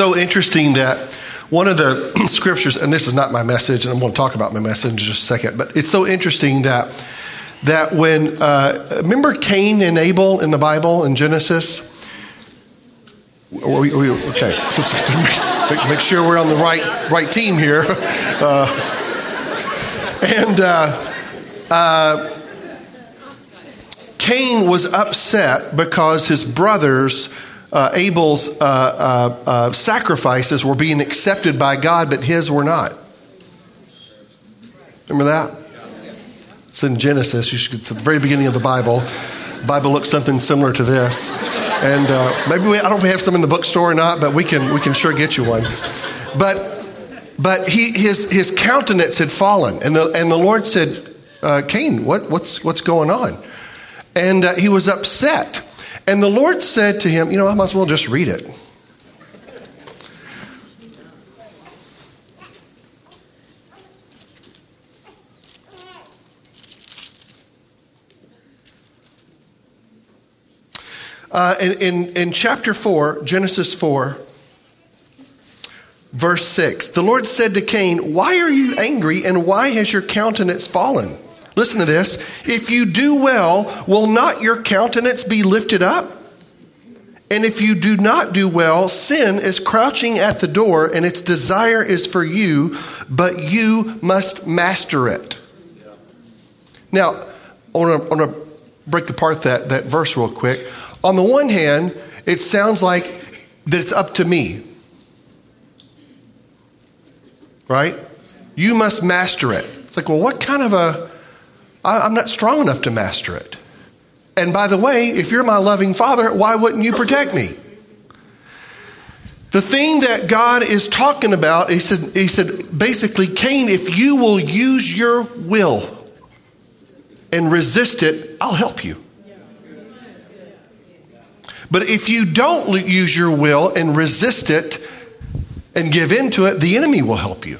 so interesting that one of the scriptures, and this is not my message, and I'm going to talk about my message in just a second, but it's so interesting that that when uh, remember Cain and Abel in the Bible in Genesis. We, we, okay, make, make, sure we're on the right right team here. Uh, and uh, uh, Cain was upset because his brothers uh, Abel's uh, uh, uh, sacrifices were being accepted by God, but his were not. Remember that? It's in Genesis. You Should, it's the very beginning of the Bible. The Bible looks something similar to this. And uh, maybe we, I don't know if we have some in the bookstore or not, but we can, we can sure get you one. But, but he, his, his countenance had fallen. And the, and the Lord said, uh, Cain, what, what's, what's going on? And he was upset. And the Lord said to him, You know, I might as well just read it. Uh, in, in, in chapter 4, Genesis 4, verse 6, the Lord said to Cain, Why are you angry and why has your countenance fallen? Listen to this. If you do well, will not your countenance be lifted up? And if you do not do well, sin is crouching at the door and its desire is for you, but you must master it. Now, I want to break apart that, that verse real quick. On the one hand, it sounds like that it's up to me. Right? You must master it. It's like, well, what kind of a I'm not strong enough to master it. And by the way, if you're my loving father, why wouldn't you protect me? The thing that God is talking about, he said, he said, basically, Cain, if you will use your will and resist it, I'll help you. But if you don't use your will and resist it and give in to it, the enemy will help you.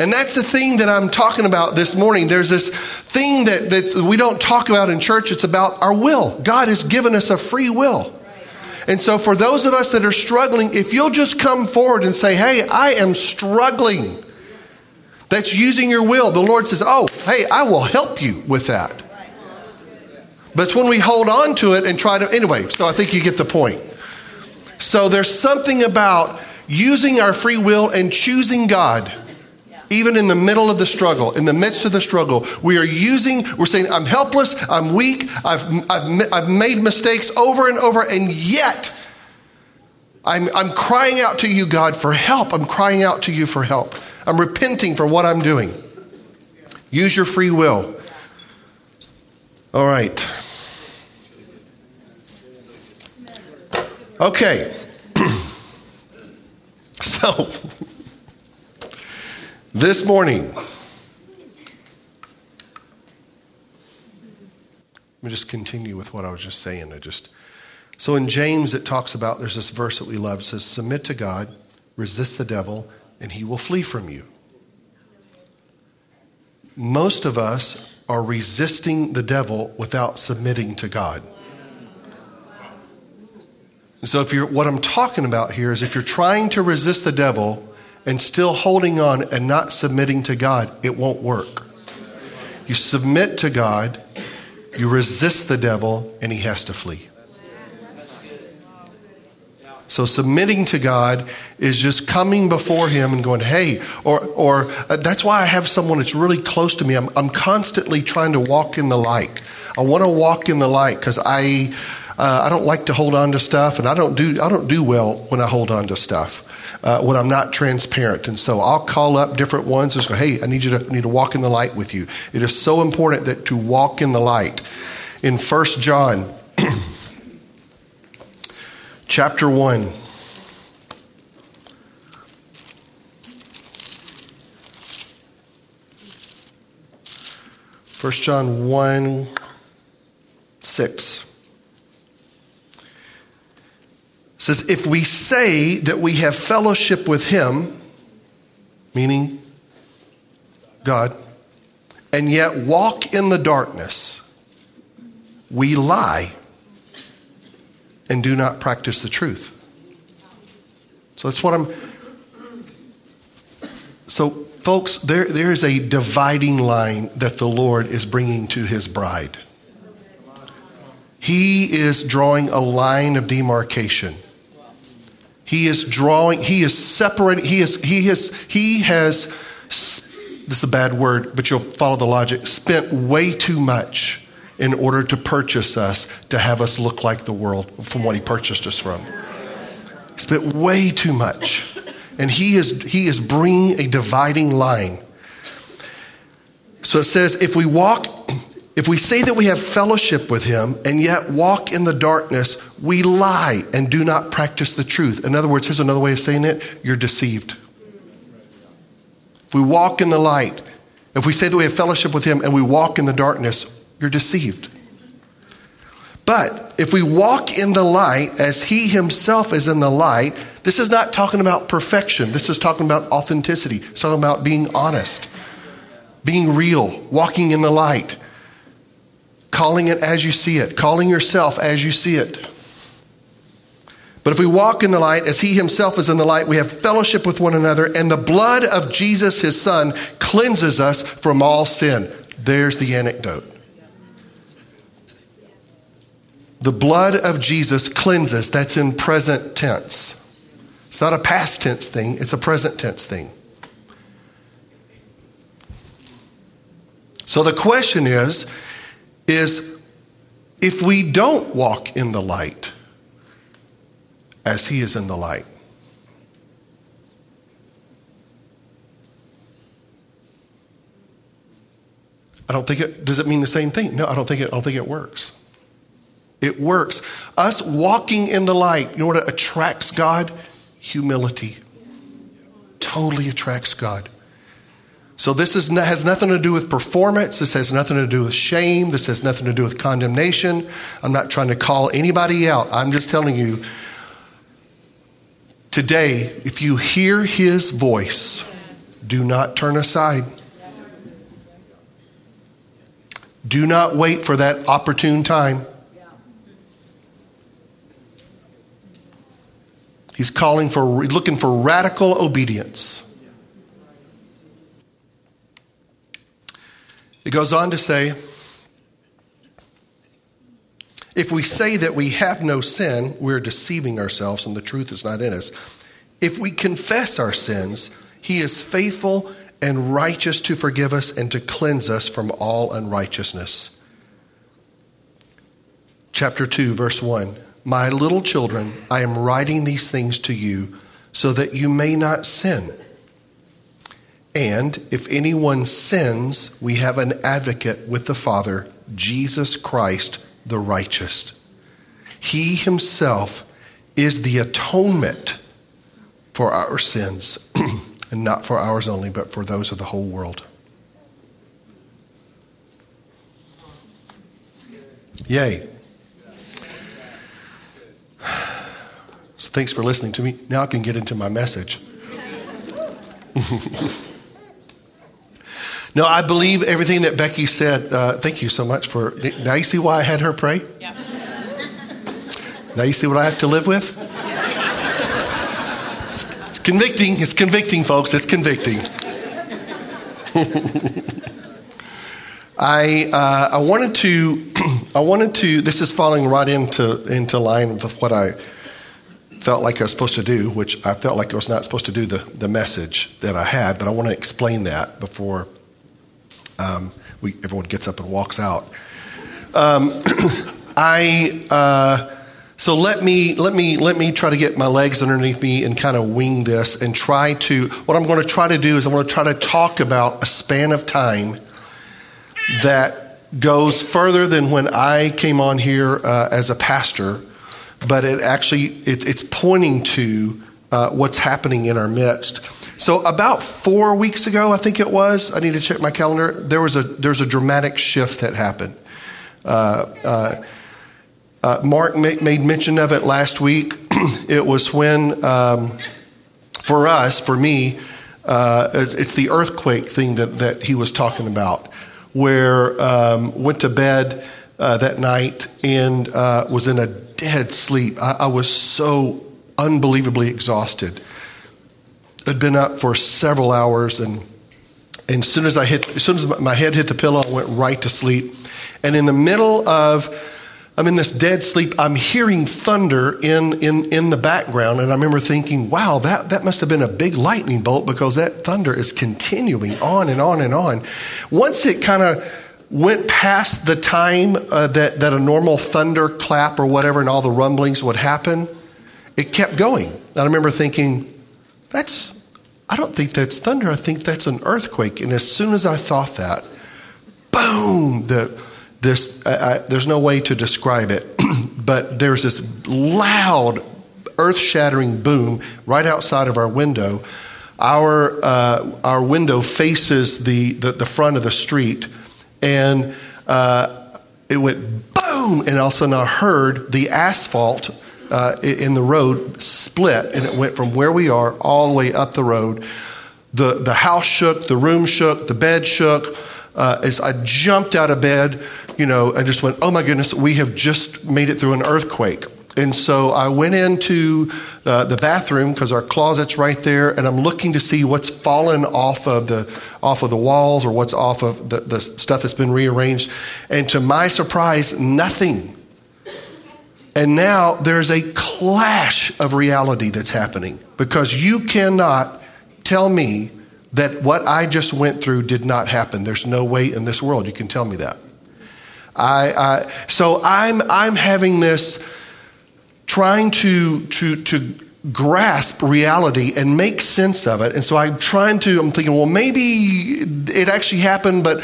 And that's the thing that I'm talking about this morning. There's this thing that, that we don't talk about in church. It's about our will. God has given us a free will. And so, for those of us that are struggling, if you'll just come forward and say, Hey, I am struggling, that's using your will. The Lord says, Oh, hey, I will help you with that. But it's when we hold on to it and try to, anyway, so I think you get the point. So, there's something about using our free will and choosing God even in the middle of the struggle, in the midst of the struggle, we are using, we're saying, I'm helpless, I'm weak, I've, I've, I've made mistakes over and over, and yet I'm, I'm crying out to you, God, for help. I'm crying out to you for help. I'm repenting for what I'm doing. Use your free will. All right. Okay. so. This morning, let me just continue with what I was just saying. I just so in James it talks about there's this verse that we love it says submit to God, resist the devil, and he will flee from you. Most of us are resisting the devil without submitting to God. So if you're what I'm talking about here is if you're trying to resist the devil and still holding on and not submitting to God, it won't work. You submit to God, you resist the devil, and he has to flee. So submitting to God is just coming before Him and going, "Hey," or or uh, that's why I have someone that's really close to me. I'm I'm constantly trying to walk in the light. I want to walk in the light because I uh, I don't like to hold on to stuff, and I don't do I don't do well when I hold on to stuff uh, when I'm not transparent. And so I'll call up different ones and go, hey, I need you to I need to walk in the light with you. It is so important that to walk in the light. In 1 John chapter 1. First John 1 6. says, if we say that we have fellowship with him, meaning God, and yet walk in the darkness, we lie and do not practice the truth. So that's what I'm. So, folks, there, there is a dividing line that the Lord is bringing to his bride. He is drawing a line of demarcation. He is drawing, he is separating, he is, he has, he has, this is a bad word, but you'll follow the logic, spent way too much in order to purchase us, to have us look like the world from what he purchased us from. He spent way too much. And he is, he is bringing a dividing line. So it says, if we walk if we say that we have fellowship with him and yet walk in the darkness, we lie and do not practice the truth. In other words, here's another way of saying it you're deceived. If we walk in the light, if we say that we have fellowship with him and we walk in the darkness, you're deceived. But if we walk in the light as he himself is in the light, this is not talking about perfection. This is talking about authenticity. It's talking about being honest, being real, walking in the light calling it as you see it, calling yourself as you see it. But if we walk in the light as he himself is in the light, we have fellowship with one another, and the blood of Jesus, his son, cleanses us from all sin. There's the anecdote. The blood of Jesus cleanses. That's in present tense. It's not a past tense thing, it's a present tense thing. So the question is is if we don't walk in the light as he is in the light, I don't think it does it mean the same thing? No, I don't think it I don't think it works. It works. Us walking in the light, you know what attracts God? Humility. Totally attracts God. So this is, has nothing to do with performance. This has nothing to do with shame. This has nothing to do with condemnation. I'm not trying to call anybody out. I'm just telling you today, if you hear his voice, do not turn aside. Do not wait for that opportune time. He's calling for, looking for radical obedience. It goes on to say, if we say that we have no sin, we're deceiving ourselves and the truth is not in us. If we confess our sins, he is faithful and righteous to forgive us and to cleanse us from all unrighteousness. Chapter 2, verse 1 My little children, I am writing these things to you so that you may not sin. And if anyone sins, we have an advocate with the Father, Jesus Christ the righteous. He himself is the atonement for our sins, and not for ours only, but for those of the whole world. Yay. So thanks for listening to me. Now I can get into my message. No, I believe everything that Becky said. Uh, thank you so much for. Now you see why I had her pray? Yeah. Now you see what I have to live with? It's, it's convicting. It's convicting, folks. It's convicting. I uh, I wanted to I wanted to. This is falling right into into line with what I felt like I was supposed to do, which I felt like I was not supposed to do the the message that I had. But I want to explain that before um, we, everyone gets up and walks out. Um, I uh, so let me let me let me try to get my legs underneath me and kind of wing this and try to. What I'm going to try to do is I'm going to try to talk about a span of time that goes further than when I came on here uh, as a pastor, but it actually it, it's pointing to uh, what's happening in our midst. So about four weeks ago, I think it was. I need to check my calendar. There was a there's a dramatic shift that happened. Uh, uh, uh, Mark made mention of it last week. it was when, um, for us, for me, uh, it's the earthquake thing that, that he was talking about, where um, went to bed uh, that night and uh, was in a dead sleep. I, I was so unbelievably exhausted. I'd been up for several hours, and, and as soon as I hit, as soon as my head hit the pillow, I went right to sleep. And in the middle of, I'm in this dead sleep, I'm hearing thunder in, in, in the background, and I remember thinking, wow, that, that must have been a big lightning bolt because that thunder is continuing on and on and on. Once it kind of went past the time uh, that, that a normal thunder clap or whatever and all the rumblings would happen, it kept going. And I remember thinking, that's, I don't think that's thunder. I think that's an earthquake. And as soon as I thought that, boom, the, this, I, I, there's no way to describe it, but there's this loud, earth shattering boom right outside of our window. Our, uh, our window faces the, the, the front of the street and uh, it went boom, and all of a sudden I heard the asphalt uh, in the road split, and it went from where we are all the way up the road. The, the house shook, the room shook, the bed shook. Uh, as I jumped out of bed, you know, and just went, oh my goodness, we have just made it through an earthquake. And so I went into uh, the bathroom because our closet's right there, and I'm looking to see what's fallen off of the off of the walls or what's off of the, the stuff that's been rearranged. And to my surprise, nothing. And now there's a clash of reality that's happening because you cannot tell me that what I just went through did not happen. There's no way in this world you can tell me that. I, I so I'm I'm having this trying to, to, to grasp reality and make sense of it. And so I'm trying to, I'm thinking, well, maybe it actually happened, but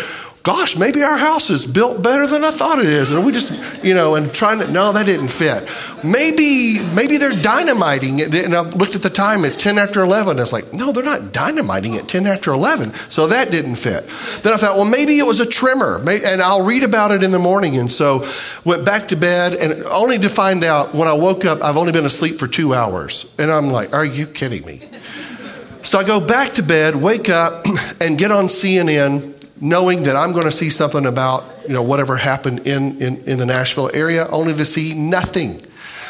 gosh, maybe our house is built better than I thought it is. And we just, you know, and trying to, no, that didn't fit. Maybe, maybe they're dynamiting it. And I looked at the time, it's 10 after 11. It's like, no, they're not dynamiting it 10 after 11. So that didn't fit. Then I thought, well, maybe it was a tremor. And I'll read about it in the morning. And so went back to bed and only to find out when I woke up, I've only been asleep for two hours. And I'm like, are you kidding me? So I go back to bed, wake up, and get on CNN knowing that I'm going to see something about you know whatever happened in, in, in the Nashville area, only to see nothing.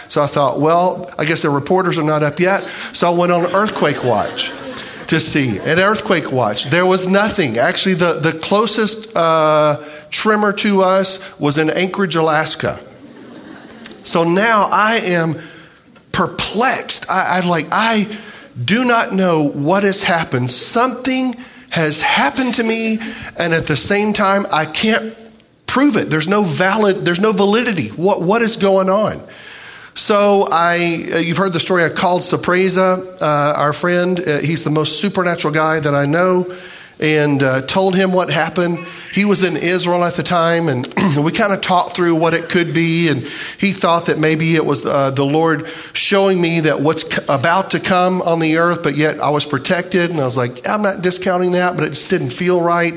So I thought, well, I guess the reporters are not up yet. So I went on earthquake watch to see. an earthquake watch, there was nothing. Actually, the, the closest uh, tremor to us was in Anchorage, Alaska. So now I am perplexed. I, I like I do not know what has happened. Something has happened to me, and at the same time, I can't prove it. There's no valid, there's no validity. What, what is going on? So I, uh, you've heard the story. I called Sapreza, uh, our friend. Uh, he's the most supernatural guy that I know, and uh, told him what happened. He was in Israel at the time, and we kind of talked through what it could be. And he thought that maybe it was uh, the Lord showing me that what's about to come on the earth, but yet I was protected. And I was like, I'm not discounting that, but it just didn't feel right.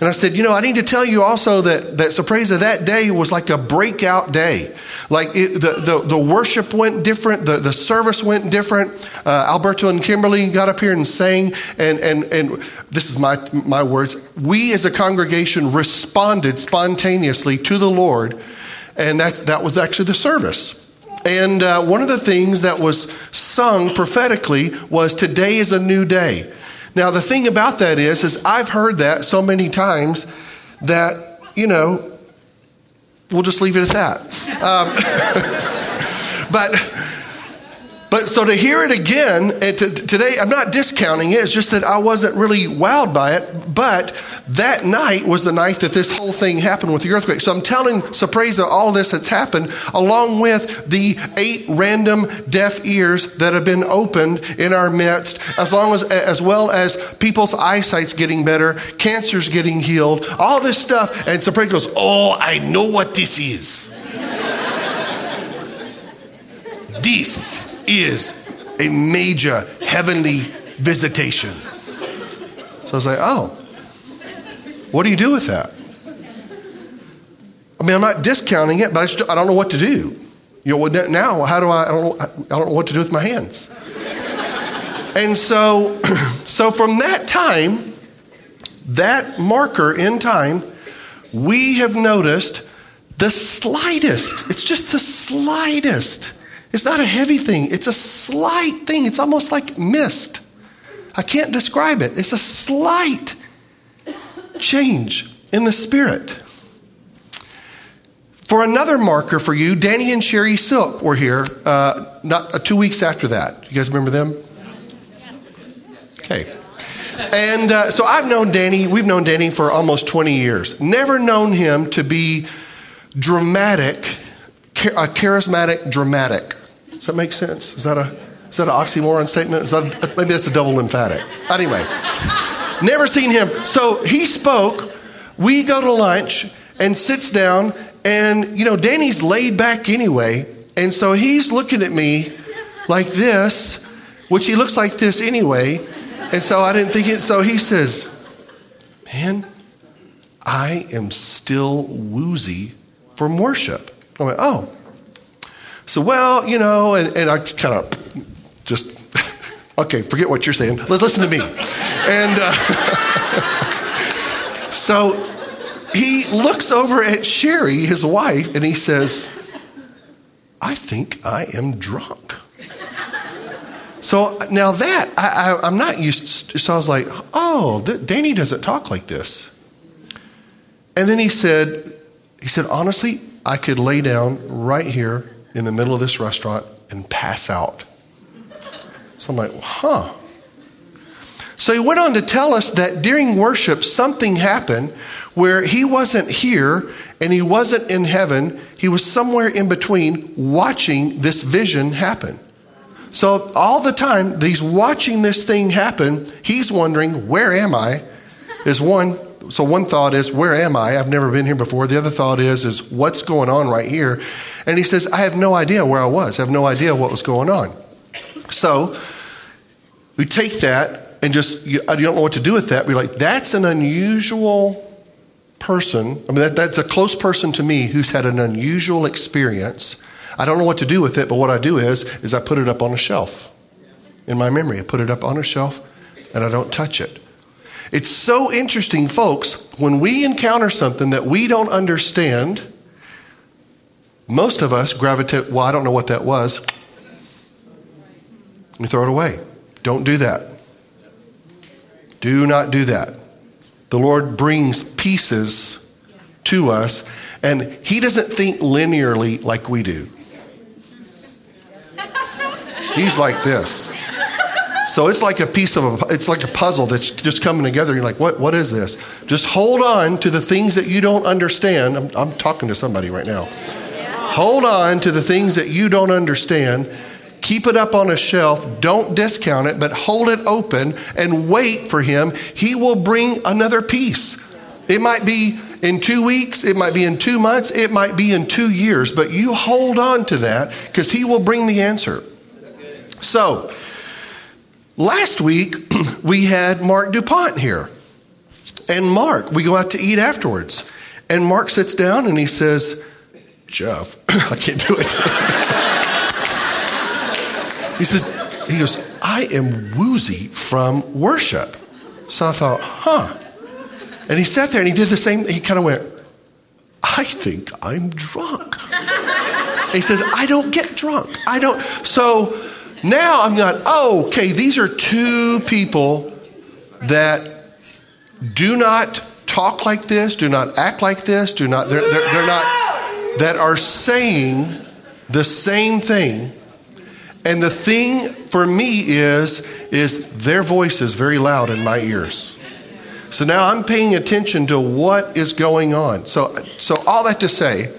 And I said, You know, I need to tell you also that, that Sapreza, that day was like a breakout day. Like it, the, the, the, worship went different, the, the service went different. Uh, Alberto and Kimberly got up here and sang, and, and, and this is my, my words. We as a congregation responded spontaneously to the Lord, and that's, that was actually the service. And uh, one of the things that was sung prophetically was, Today is a new day. Now, the thing about that is, is I've heard that so many times that, you know, we'll just leave it at that. Um, but but so to hear it again, to, today, I'm not discounting it, it's just that I wasn't really wowed by it. But that night was the night that this whole thing happened with the earthquake. So I'm telling Sapreza all this that's happened, along with the eight random deaf ears that have been opened in our midst, as, long as, as well as people's eyesight's getting better, cancer's getting healed, all this stuff. And Sapreza goes, Oh, I know what this is. this is a major heavenly visitation. So I was like, oh, what do you do with that? I mean, I'm not discounting it, but I, I don't know what to do. You know, now, how do I, I don't, know, I don't know what to do with my hands. and so, so from that time, that marker in time, we have noticed the slightest, it's just the slightest It's not a heavy thing, it's a slight thing. It's almost like mist. I can't describe it. It's a slight change in the spirit. For another marker for you, Danny and Sheri Silk were here uh, not uh, two weeks after that. You guys remember them? Okay. And uh, so I've known Danny, we've known Danny for almost 20 years. Never known him to be dramatic, a charismatic dramatic. Does that make sense? Is that a is that an oxymoron statement? Is that maybe that's a double emphatic. Anyway, never seen him. So he spoke. We go to lunch and sits down, and you know Danny's laid back anyway, and so he's looking at me like this, which he looks like this anyway, and so I didn't think it. So he says, "Man, I am still woozy from worship." I went, "Oh." So, well, you know, and, and I kind of just, okay, forget what you're saying. Let's listen to me. And uh, so he looks over at Sheri, his wife, and he says, I think I am drunk. So now that, I, am not used to, so I was like, oh, Danny doesn't talk like this. And then he said, he said, honestly, I could lay down right here in the middle of this restaurant and pass out. So I'm like, huh. So he went on to tell us that during worship, something happened where he wasn't here and he wasn't in heaven. He was somewhere in between watching this vision happen. So all the time, he's watching this thing happen. He's wondering, where am I? Is one. So one thought is, where am I? I've never been here before. The other thought is, is what's going on right here? And he says, I have no idea where I was. I have no idea what was going on. So we take that and just, you, I don't know what to do with that. We're like, that's an unusual person. I mean, that, that's a close person to me who's had an unusual experience. I don't know what to do with it, but what I do is, is I put it up on a shelf in my memory. I put it up on a shelf and I don't touch it. It's so interesting, folks, when we encounter something that we don't understand, most of us gravitate, well, I don't know what that was. We throw it away. Don't do that. Do not do that. The Lord brings pieces to us, and He doesn't think linearly like we do. He's like this. So it's like a piece of a, it's like a puzzle that's just coming together. You're like, what, what is this? Just hold on to the things that you don't understand. I'm, I'm talking to somebody right now. Hold on to the things that you don't understand Keep it up on a shelf. Don't discount it, but hold it open and wait for Him. He will bring another piece. It might be in two weeks, it might be in two months, it might be in two years, but you hold on to that because He will bring the answer. So, last week we had Marc Dupont here. And Marc, we go out to eat afterwards. And Marc sits down and he says, Jeff, I can't do it. He says, he goes, I am woozy from worship. So I thought, huh. And he sat there and he did the same. He kind of went, I think I'm drunk. he says, I don't get drunk. I don't. So now I'm going, oh, okay, these are two people that do not talk like this, do not act like this, do not, they're, they're, they're not, that are saying the same thing and the thing for me is, is their voice is very loud in my ears. So now I'm paying attention to what is going on. So, so all that to say,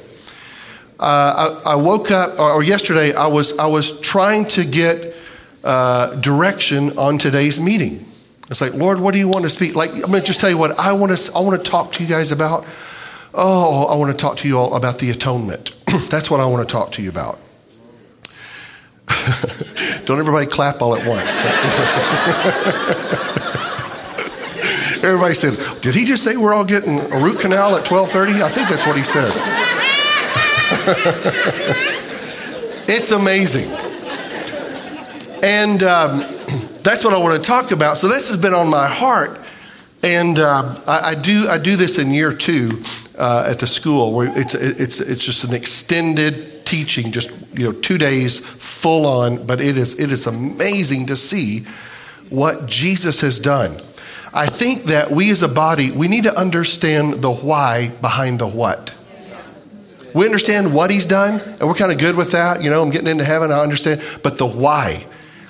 uh, I, I, woke up, or, yesterday I was, I was trying to get uh, direction on today's meeting. It's like, Lord, what do you want to speak? Like, I'm going to just tell you what I want to, I want to talk to you guys about. Oh, I want to talk to you all about the atonement. That's what I want to talk to you about. Don't everybody clap all at once. everybody said, "Did he just say we're all getting a root canal at 12:30?" I think that's what he said. it's amazing, and um, that's what I want to talk about. So this has been on my heart, and uh, I, I, do I do this in year two uh, at the school where it's it's it's just an extended teaching, just you know, two days full on, but it is it is amazing to see what Jesus has done. I think that we as a body, we need to understand the why behind the what. We understand what he's done, and we're kind of good with that. You know, I'm getting into heaven, I understand. But the why,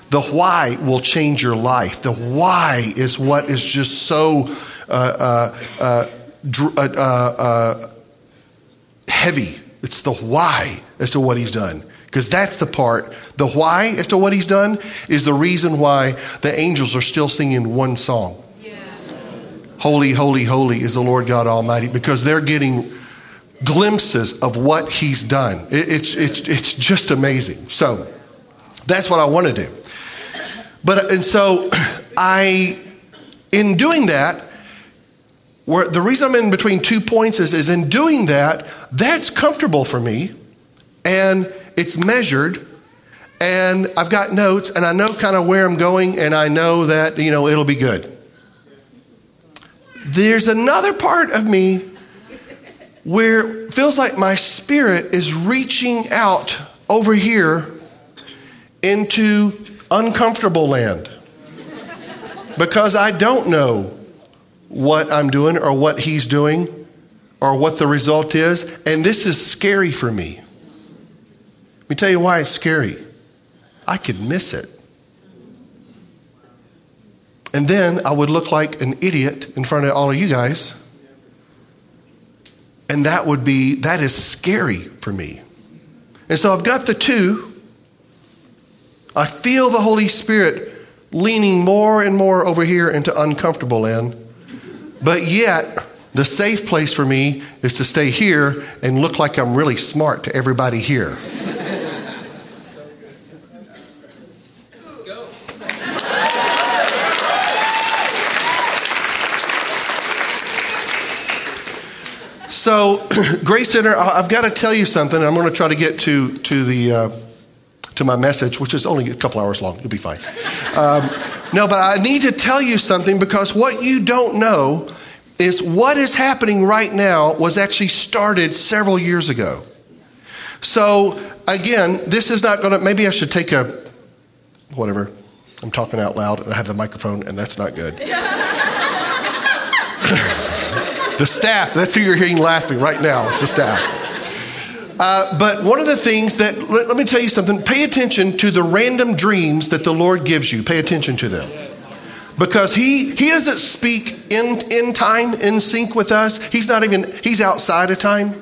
the why will change your life. The why is what is just so uh, uh, uh, uh, uh, uh heavy. It's the why as to what he's done. Because that's the part. The why as to what he's done is the reason why the angels are still singing one song. Yeah. Holy, holy, holy is the Lord God Almighty because they're getting glimpses of what he's done. it's, it's, it's just amazing. So that's what I want to do. But, uh, and so I, in doing that, where the reason I'm in between two points is, is in doing that, that's comfortable for me and it's measured and I've got notes and I know kind of where I'm going and I know that, you know, it'll be good. There's another part of me where it feels like my spirit is reaching out over here into uncomfortable land because I don't know what I'm doing or what he's doing or what the result is. And this is scary for me. Let me tell you why it's scary. I could miss it. And then I would look like an idiot in front of all of you guys. And that would be, that is scary for me. And so I've got the two. I feel the Holy Spirit leaning more and more over here into uncomfortable land. But yet, the safe place for me is to stay here and look like I'm really smart to everybody here. So, Grace Center, I've got to tell you something. I'm going to try to get to, to, the, uh, to my message, which is only a couple hours long. You'll be fine. Um, no, but I need to tell you something because what you don't know is what is happening right now was actually started several years ago. So, again, this is not going to, maybe I should take a, whatever. I'm talking out loud and I have the microphone, and that's not good. The staff, that's who you're hearing laughing right now. It's the staff. Uh, but one of the things that, let, let me tell you something, pay attention to the random dreams that the Lord gives you. Pay attention to them because he he doesn't speak in in time in sync with us he's not even he's outside of time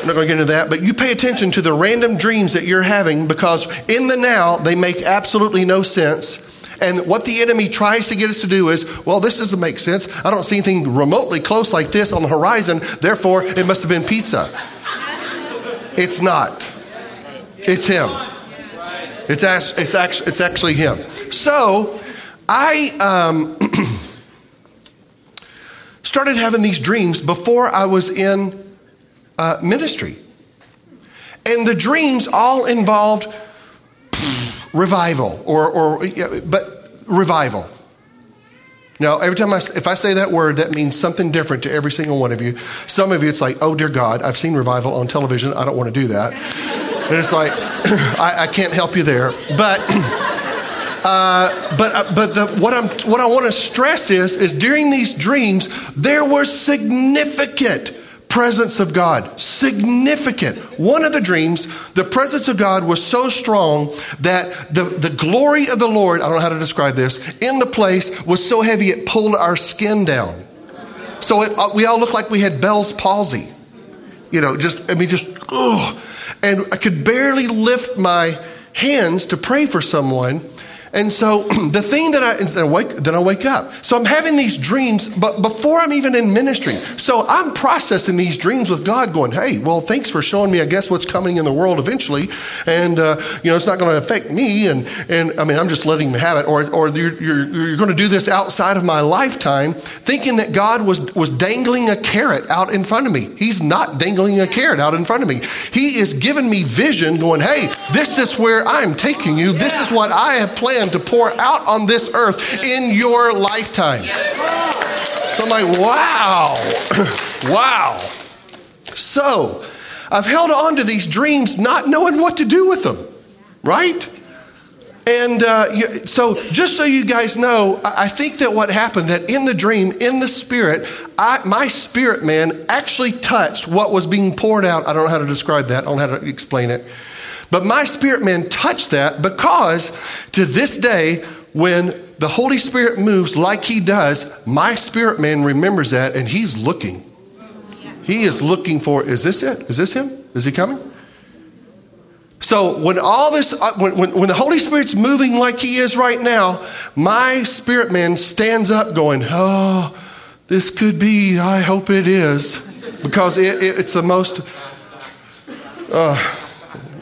i'm not going to get into that but you pay attention to the random dreams that you're having because in the now they make absolutely no sense and what the enemy tries to get us to do is, well, this doesn't make sense. I don't see anything remotely close like this on the horizon. Therefore, it must have been pizza. It's not. It's him. It's, it's, actually, it's actually him. So, I um, started having these dreams before I was in uh, ministry. And the dreams all involved revival, or, or but revival. Now, every time I, if I say that word, that means something different to every single one of you. Some of you, it's like, oh dear God, I've seen revival on television. I don't want to do that. And it's like, I, I can't help you there. But, uh, but, uh, but the, what, I'm, what I want to stress is, is during these dreams, there were significant presence of God. Significant. One of the dreams, the presence of God was so strong that the, the glory of the Lord, I don't know how to describe this, in the place was so heavy it pulled our skin down. So it, uh, we all looked like we had Bell's palsy. You know, just, I mean, just, oh. And I could barely lift my hands to pray for someone and so the thing that I, then I, wake, then I wake up. So I'm having these dreams, but before I'm even in ministry. So I'm processing these dreams with God, going, hey, well, thanks for showing me, I guess, what's coming in the world eventually. And, uh, you know, it's not going to affect me. And, and I mean, I'm just letting him have it. Or, or you're, you're, you're going to do this outside of my lifetime, thinking that God was, was dangling a carrot out in front of me. He's not dangling a carrot out in front of me. He is giving me vision, going, hey, this is where I'm taking you. This is what I have planned to pour out on this earth in your lifetime. So I'm like, wow, wow. So I've held on to these dreams not knowing what to do with them, right? And uh, so, just so you guys know, I think that what happened that in the dream, in the spirit, I, my spirit man actually touched what was being poured out. I don't know how to describe that. I don't know how to explain it. But my spirit man touched that because to this day, when the Holy Spirit moves like he does, my spirit man remembers that and he's looking. He is looking for, is this it? Is this him? Is he coming? So when all this, uh, when, when, when, the Holy Spirit's moving like He is right now, my spirit man stands up going, oh, this could be, I hope it is. Because it, it, it's the most, uh,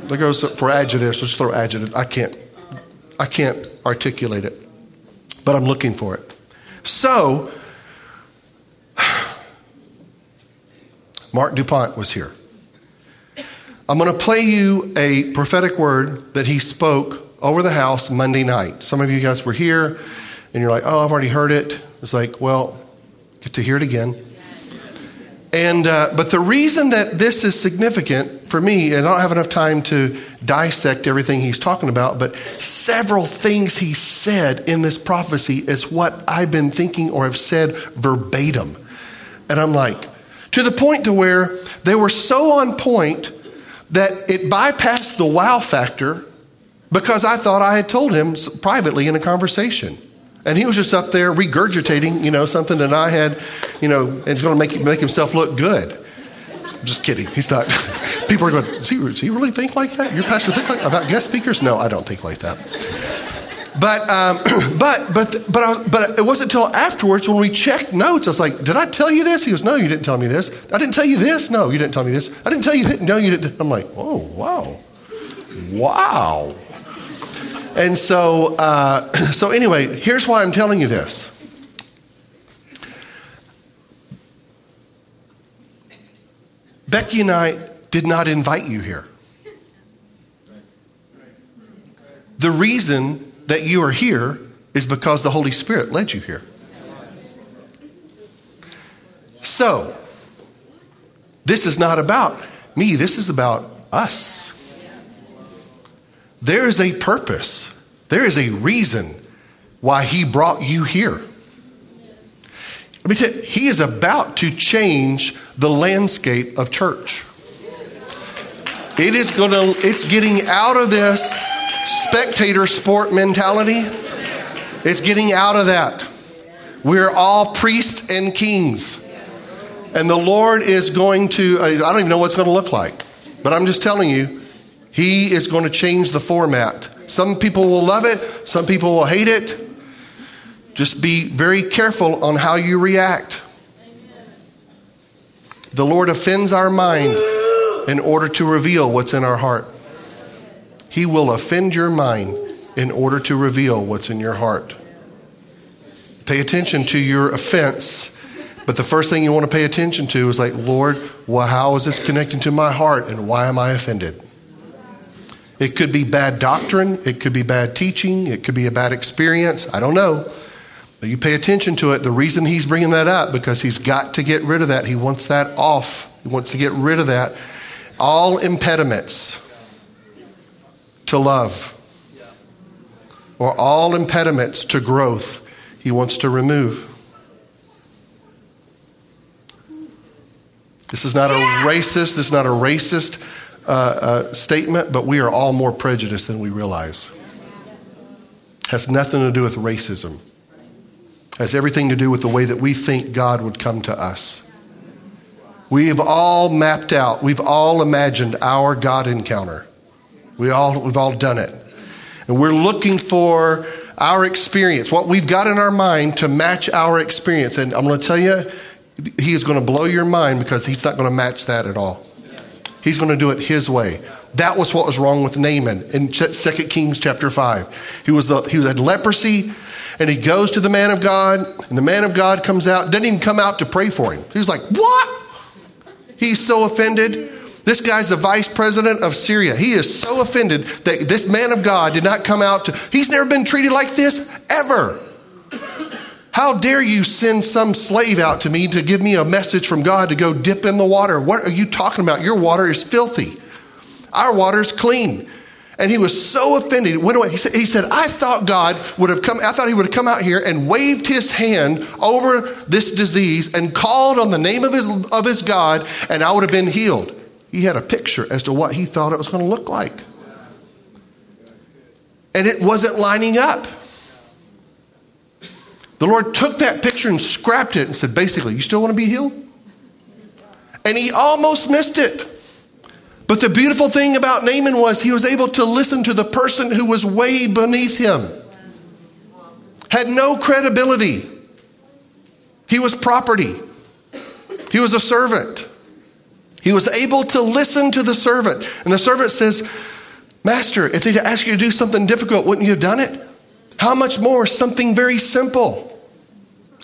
there goes for adjectives, let's throw adjective. I can't, I can't articulate it, but I'm looking for it. So, Marc Dupont was here. I'm going to play you a prophetic word that he spoke over the house Monday night. Some of you guys were here and you're like, oh, I've already heard it. It's like, well, get to hear it again. And, uh, but the reason that this is significant for me, and I don't have enough time to dissect everything he's talking about, but several things he said in this prophecy is what I've been thinking or have said verbatim. And I'm like, to the point to where they were so on point that it bypassed the wow factor because I thought I had told him privately in a conversation. And he was just up there regurgitating, you know, something that I had, you know, and it's going to make, make himself look good. Just kidding. He's not. People are going, does he, does he really think like that? Your pastor think like about guest speakers? No, I don't think like that. But, um, but, but, but, I, but it wasn't until afterwards when we checked notes. I was like, did I tell you this? He goes, no, you didn't tell me this. I didn't tell you this. No, you didn't tell me this. I didn't tell you that. No, you didn't. I'm like, oh, wow. Wow. And so, uh, so anyway, here's why I'm telling you this. Becky and I did not invite you here. The reason that you are here is because the Holy Spirit led you here. So, this is not about me, this is about us. There is a purpose, there is a reason why He brought you here. Let me tell you, He is about to change the landscape of church. It is going to, it's getting out of this spectator sport mentality. It's getting out of that. We're all priests and kings. And the Lord is going to, I don't even know what it's going to look like, but I'm just telling you, He is going to change the format. Some people will love it, some people will hate it. Just be very careful on how you react. The Lord offends our mind in order to reveal what's in our heart. He will offend your mind in order to reveal what's in your heart. Pay attention to your offense, but the first thing you want to pay attention to is like, Lord, well, how is this connecting to my heart and why am I offended? It could be bad doctrine, it could be bad teaching, it could be a bad experience. I don't know. But you pay attention to it. The reason he's bringing that up because he's got to get rid of that. He wants that off. He wants to get rid of that. All impediments to love or all impediments to growth he wants to remove. This is not a racist, this is not a racist uh, uh, statement, but we are all more prejudiced than we realize. Has nothing to do with racism. Has everything to do with the way that we think God would come to us. We've all mapped out, we've all imagined our God encounter. We all, we've all done it. And we're looking for our experience, what we've got in our mind to match our experience. And I'm going to tell you, he is going to blow your mind because he's not going to match that at all. He's going to do it his way. That was what was wrong with Naaman in 2 Kings chapter 5. He was, the, he was had leprosy, and he goes to the man of God, and the man of God comes out, doesn't even come out to pray for him. He was like, What? He's so offended. This guy's the vice president of Syria. He is so offended that this man of God did not come out to, he's never been treated like this ever. How dare you send some slave out to me to give me a message from God to go dip in the water? What are you talking about? Your water is filthy. Our water is clean. And he was so offended, went away. He said, he said, I thought God would have come, I thought he would have come out here and waved his hand over this disease and called on the name of his, of his God, and I would have been healed. He had a picture as to what he thought it was going to look like. And it wasn't lining up. The Lord took that picture and scrapped it and said, basically, you still want to be healed? And he almost missed it. But the beautiful thing about Naaman was he was able to listen to the person who was way beneath him, had no credibility. He was property, he was a servant. He was able to listen to the servant. And the servant says, Master, if they'd asked you to do something difficult, wouldn't you have done it? How much more something very simple?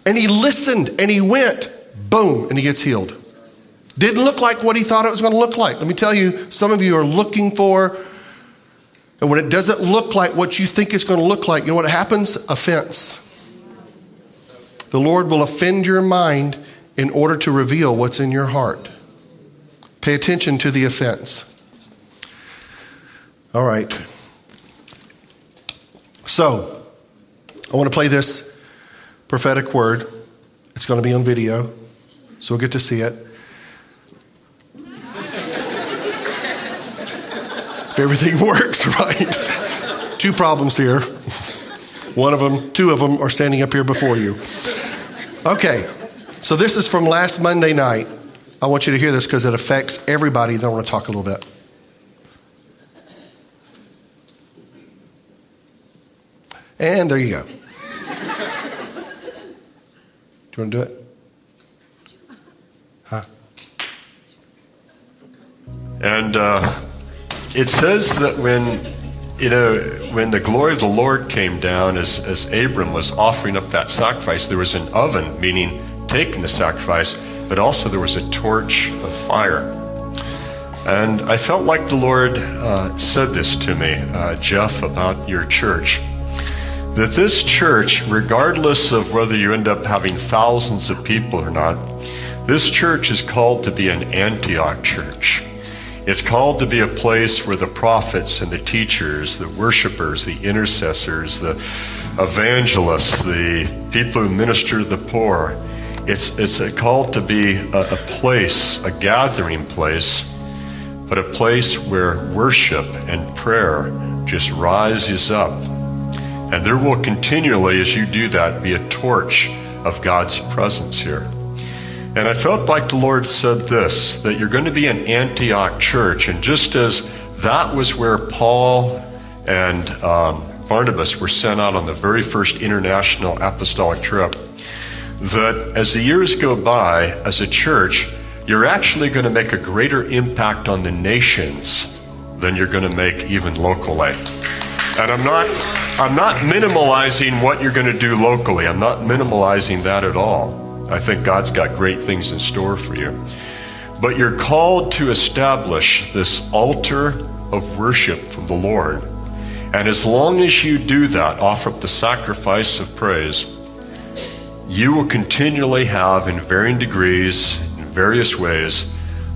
And he listened and he went, boom, and he gets healed. Didn't look like what he thought it was going to look like. Let me tell you, some of you are looking for, and when it doesn't look like what you think it's going to look like, you know what happens? Offense. The Lord will offend your mind in order to reveal what's in your heart. Pay attention to the offense. All right. So, I want to play this prophetic word. It's going to be on video, so we'll get to see it. if everything works right. Two problems here. One of them, two of them are standing up here before you. Okay, so this is from last Monday night. I want you to hear this because it affects everybody. Then I want to talk a little bit. And there you go. Do you want to do it? Huh? And uh, it says that when you know when the glory of the Lord came down, as as Abram was offering up that sacrifice, there was an oven, meaning taking the sacrifice, but also there was a torch of fire. And I felt like the Lord uh, said this to me, uh, Jeff, about your church. That this church, regardless of whether you end up having thousands of people or not, this church is called to be an Antioch church. It's called to be a place where the prophets and the teachers, the worshipers, the intercessors, the evangelists, the people who minister the poor, it's, it's called to be a, a place, a gathering place, but a place where worship and prayer just rises up. And there will continually, as you do that, be a torch of God's presence here. And I felt like the Lord said this that you're going to be an Antioch church. And just as that was where Paul and um, Barnabas were sent out on the very first international apostolic trip, that as the years go by, as a church, you're actually going to make a greater impact on the nations than you're going to make even locally. And I'm not, I'm not minimalizing what you're going to do locally. I'm not minimalizing that at all. I think God's got great things in store for you. But you're called to establish this altar of worship from the Lord. And as long as you do that, offer up the sacrifice of praise, you will continually have, in varying degrees, in various ways,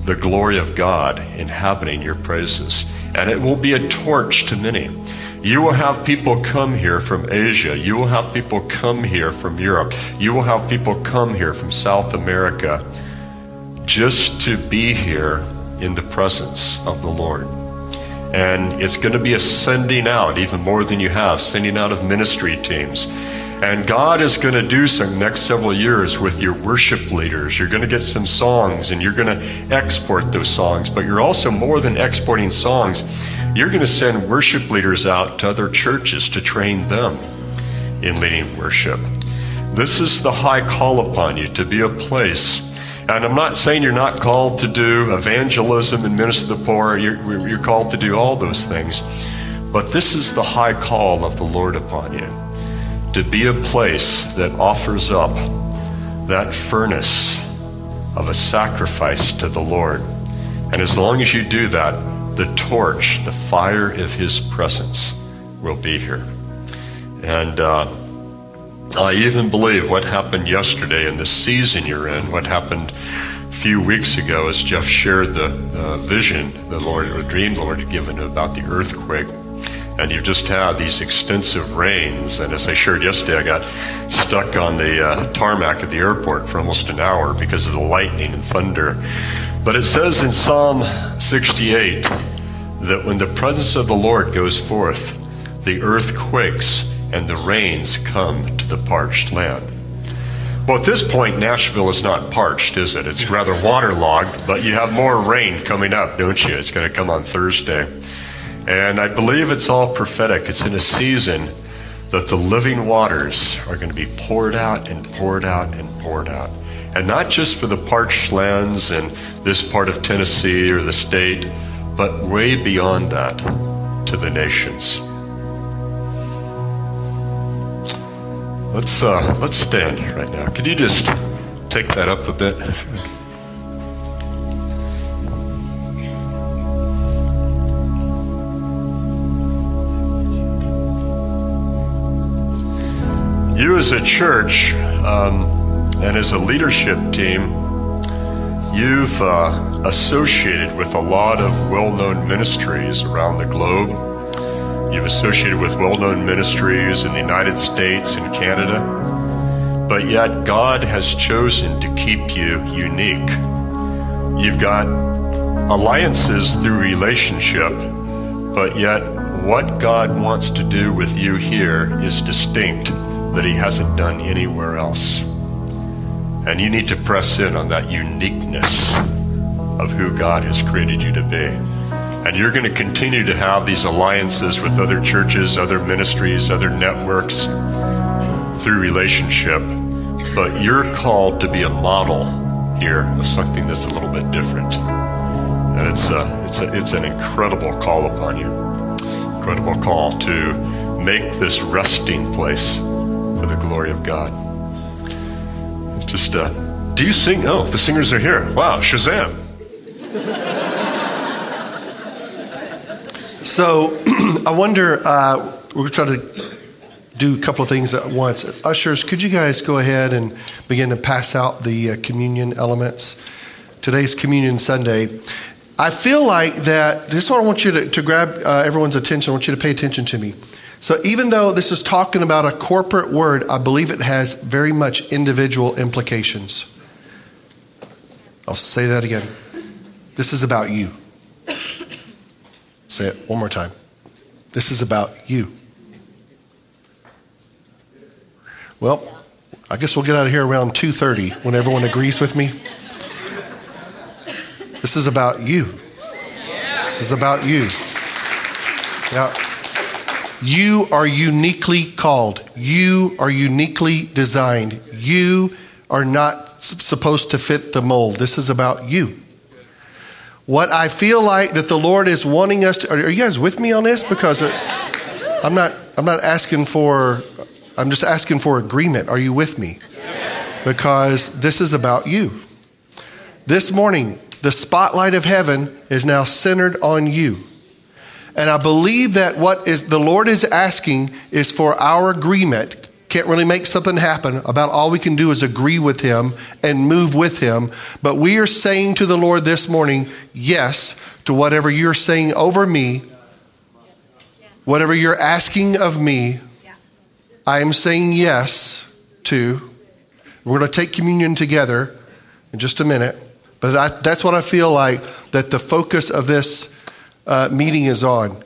the glory of God inhabiting your praises. And it will be a torch to many. You will have people come here from Asia. You will have people come here from Europe. You will have people come here from South America just to be here in the presence of the Lord. And it's going to be a sending out, even more than you have, sending out of ministry teams. And God is going to do some next several years with your worship leaders. You're going to get some songs and you're going to export those songs, but you're also more than exporting songs you're going to send worship leaders out to other churches to train them in leading worship. This is the high call upon you to be a place. And I'm not saying you're not called to do evangelism and minister to the poor. You're, you're called to do all those things. But this is the high call of the Lord upon you to be a place that offers up that furnace of a sacrifice to the Lord. And as long as you do that, the torch, the fire of His presence will be here. And uh, I even believe what happened yesterday in the season you're in, what happened a few weeks ago as Jeff shared the vision the Lord, or dream the Lord had given about the earthquake. And you've just had these extensive rains. And as I shared yesterday, I got stuck on the uh, tarmac at the airport for almost an hour because of the lightning and thunder. But it says in Psalm 68 that when the presence of the Lord goes forth, the earth quakes and the rains come to the parched land. Well, at this point, Nashville is not parched, is it? It's rather waterlogged, but you have more rain coming up, don't you? It's going to come on Thursday. And I believe it's all prophetic. It's in a season that the living waters are going to be poured out and poured out and poured out. And not just for the parched lands in this part of Tennessee or the state, but way beyond that to the nations. Let's uh, let's stand right now. Could you just take that up a bit? You, as a church um, and as a leadership team, you've uh, associated with a lot of well known ministries around the globe. You've associated with well known ministries in the United States and Canada. But yet, God has chosen to keep you unique. You've got alliances through relationship, but yet, what God wants to do with you here is distinct that He hasn't done anywhere else. And you need to press in on that uniqueness of who God has created you to be. And you're going to continue to have these alliances with other churches, other ministries, other networks through relationship. But you're called to be a model here of something that's a little bit different. And it's, a, it's, a, it's an incredible call upon you. Incredible call to make this resting place for the glory of God. Just, uh, do you sing? Oh, the singers are here. Wow, Shazam. So I wonder, uh, we're trying to do a couple of things at once. Ushers, could you guys go ahead and begin to pass out the uh, communion elements? Today's Communion Sunday. I feel like that, this is what I want you to, to grab uh, everyone's attention. I want you to pay attention to me. So, even though this is talking about a corporate word, I believe it has very much individual implications. I'll say that again. This is about you. Say it one more time. This is about you. Well, I guess we'll get out of here around 2:30 when everyone agrees with me. This is about you. This is about you. Now, you are uniquely called. You are uniquely designed. You are not supposed to fit the mold. This is about you. What I feel like that the Lord is wanting us to, are you guys with me on this? Because uh, I'm not, I'm not asking for, I'm just asking for agreement. Are you with me? Because this is about you. This morning, the spotlight of heaven is now centered on you. And I believe that what is the Lord is asking is for our agreement. Can't really make something happen. About all we can do is agree with Him and move with Him. But we are saying to the Lord this morning, yes, to whatever you're saying over me, whatever you're asking of me, I am saying yes to. We're going to take communion together in just a minute. But that's what I feel like that the focus of this uh, meeting is on.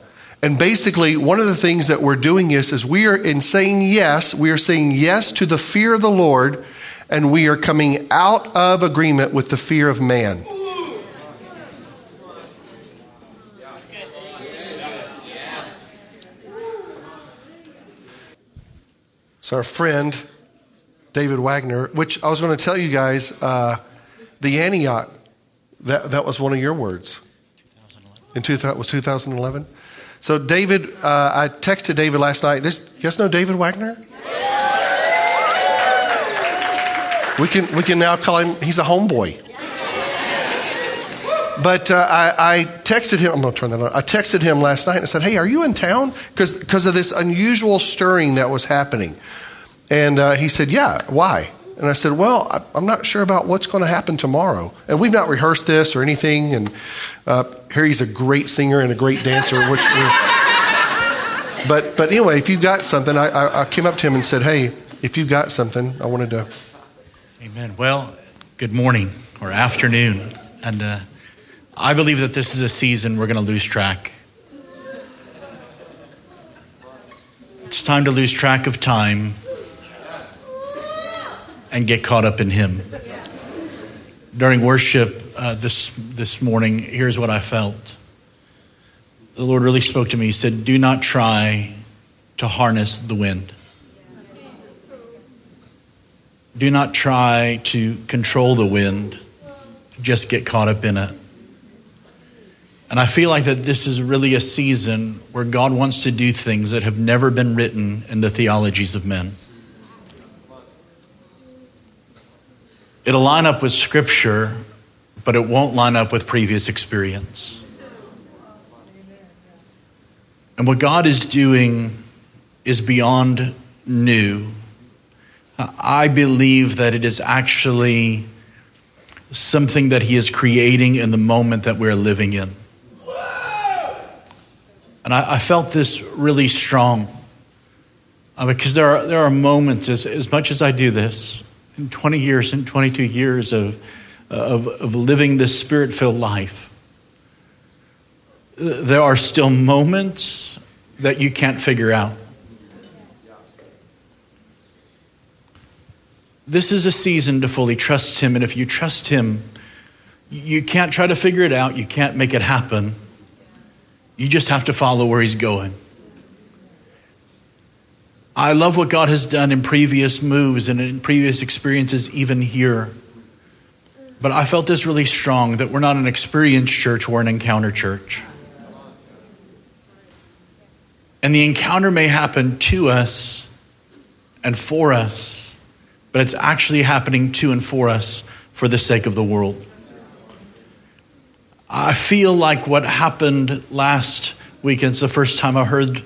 And basically, one of the things that we're doing is, is we are in saying yes, we are saying yes to the fear of the Lord, and we are coming out of agreement with the fear of man. So, our friend David Wagner, which I was going to tell you guys, uh, the Antioch, that, that was one of your words. In 2000, was 2011? So David, uh, I texted David last night. This, you guys know David Wagner? We can, we can now call him, he's a homeboy. But uh, I, I, texted him, I'm going to turn that on. I texted him last night and said, Hey, are you in town? Because of this unusual stirring that was happening. And uh, he said, Yeah, why? And I said, Well, I'm not sure about what's going to happen tomorrow. And we've not rehearsed this or anything. And uh, Harry's a great singer and a great dancer, which. But, but anyway, if you've got something, I, I, I came up to him and said, Hey, if you've got something, I wanted to. Amen. Well, good morning or afternoon. And uh, I believe that this is a season we're going to lose track. It's time to lose track of time and get caught up in Him. During worship uh, this, this morning, here's what I felt. The Lord really spoke to me. He said, Do not try to harness the wind. Do not try to control the wind, just get caught up in it. And I feel like that this is really a season where God wants to do things that have never been written in the theologies of men. It'll line up with scripture, but it won't line up with previous experience. And what God is doing is beyond new. I believe that it is actually something that He is creating in the moment that we're living in. And I, I felt this really strong uh, because there are, there are moments, as, as much as I do this, 20 years and 22 years of, of, of living this spirit filled life, there are still moments that you can't figure out. This is a season to fully trust Him, and if you trust Him, you can't try to figure it out, you can't make it happen. You just have to follow where He's going. I love what God has done in previous moves and in previous experiences, even here. But I felt this really strong that we're not an experienced church, we're an encounter church. And the encounter may happen to us and for us, but it's actually happening to and for us for the sake of the world. I feel like what happened last weekend, it's the first time I heard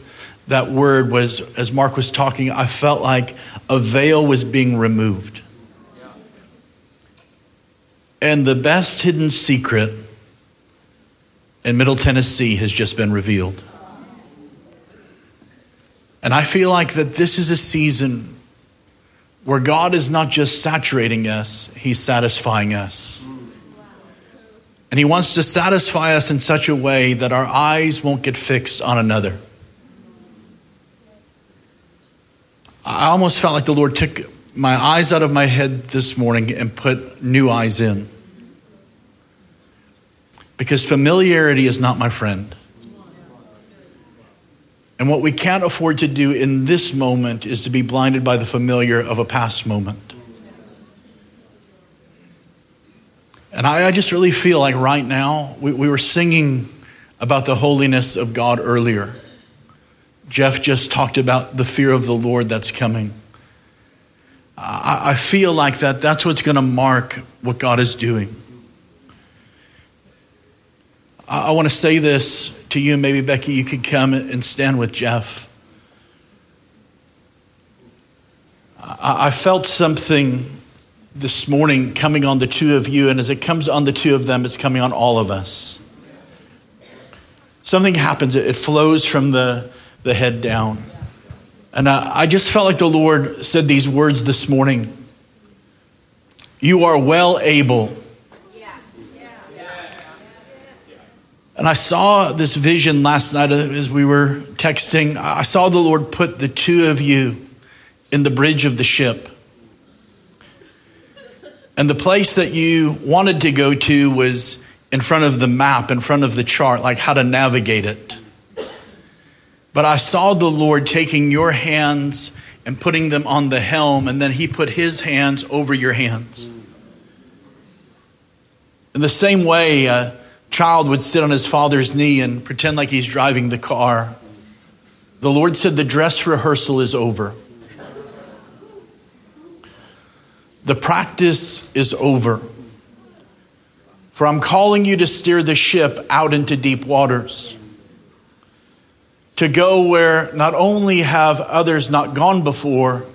that word, was as Marc was talking, I felt like a veil was being removed. And the best hidden secret in Middle Tennessee has just been revealed. And I feel like that this is a season where God is not just saturating us, He's satisfying us. And He wants to satisfy us in such a way that our eyes won't get fixed on another. I almost felt like the Lord took my eyes out of my head this morning and put new eyes in. Because familiarity is not my friend. And what we can't afford to do in this moment is to be blinded by the familiar of a past moment. And I, I just really feel like right now, we, we were singing about the holiness of God earlier. Jeff just talked about the fear of the Lord that's coming. I, I feel like that that's what's going to mark what God is doing. I, I want to say this to you. Maybe, Becky, you could come and stand with Jeff. I, I felt something this morning coming on the two of you, and as it comes on the two of them, it's coming on all of us. Something happens, it flows from the, the head down. And I, I just felt like the Lord said these words this morning You are well able. And I saw this vision last night as we were texting. I saw the Lord put the two of you in the bridge of the ship. And the place that you wanted to go to was in front of the map, in front of the chart, like how to navigate it. But I saw the Lord taking your hands and putting them on the helm, and then He put His hands over your hands. In the same way, a child would sit on his father's knee and pretend like he's driving the car. The Lord said, The dress rehearsal is over. The practice is over. For I'm calling you to steer the ship out into deep waters. To go where not only have others not gone before,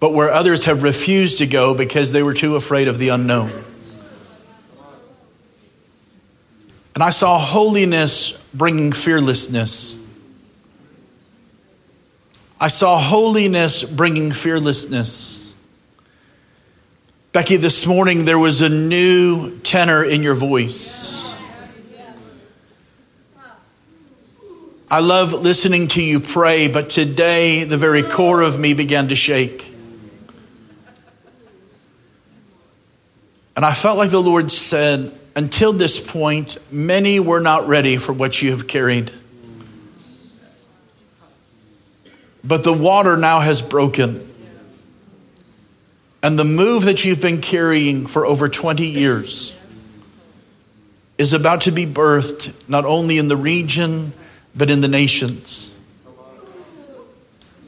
but where others have refused to go because they were too afraid of the unknown. And I saw holiness bringing fearlessness. I saw holiness bringing fearlessness. Becky, this morning there was a new tenor in your voice. I love listening to you pray, but today the very core of me began to shake. And I felt like the Lord said, until this point, many were not ready for what you have carried. But the water now has broken. And the move that you've been carrying for over 20 years is about to be birthed not only in the region, but in the nations.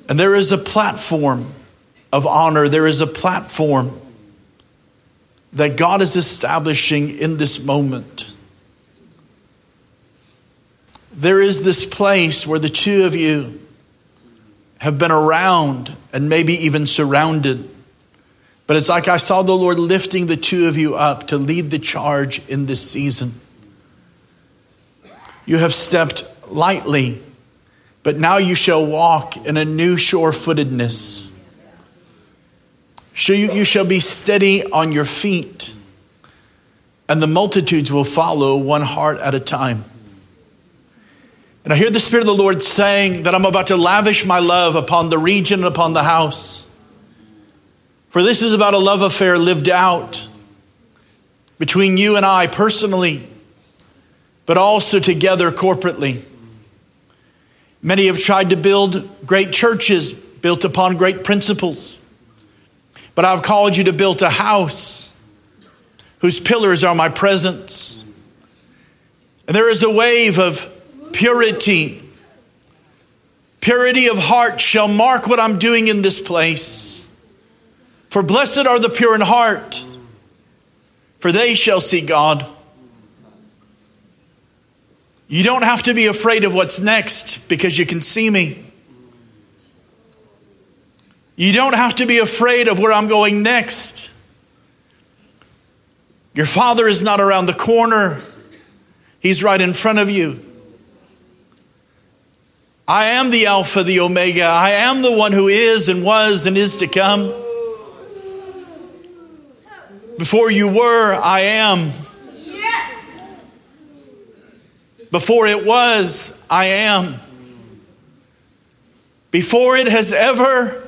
And there is a platform of honor, there is a platform that God is establishing in this moment. There is this place where the two of you have been around and maybe even surrounded. But it's like I saw the Lord lifting the two of you up to lead the charge in this season. You have stepped lightly, but now you shall walk in a new sure footedness. You shall be steady on your feet, and the multitudes will follow one heart at a time. And I hear the Spirit of the Lord saying that I'm about to lavish my love upon the region and upon the house. For this is about a love affair lived out between you and I personally, but also together corporately. Many have tried to build great churches built upon great principles. But I've called you to build a house whose pillars are my presence. And there is a wave of purity. Purity of heart shall mark what I'm doing in this place. For blessed are the pure in heart, for they shall see God. You don't have to be afraid of what's next because you can see me. You don't have to be afraid of where I'm going next. Your father is not around the corner, he's right in front of you. I am the Alpha, the Omega. I am the one who is and was and is to come. Before you were, I am. Yes. Before it was, I am. Before it has ever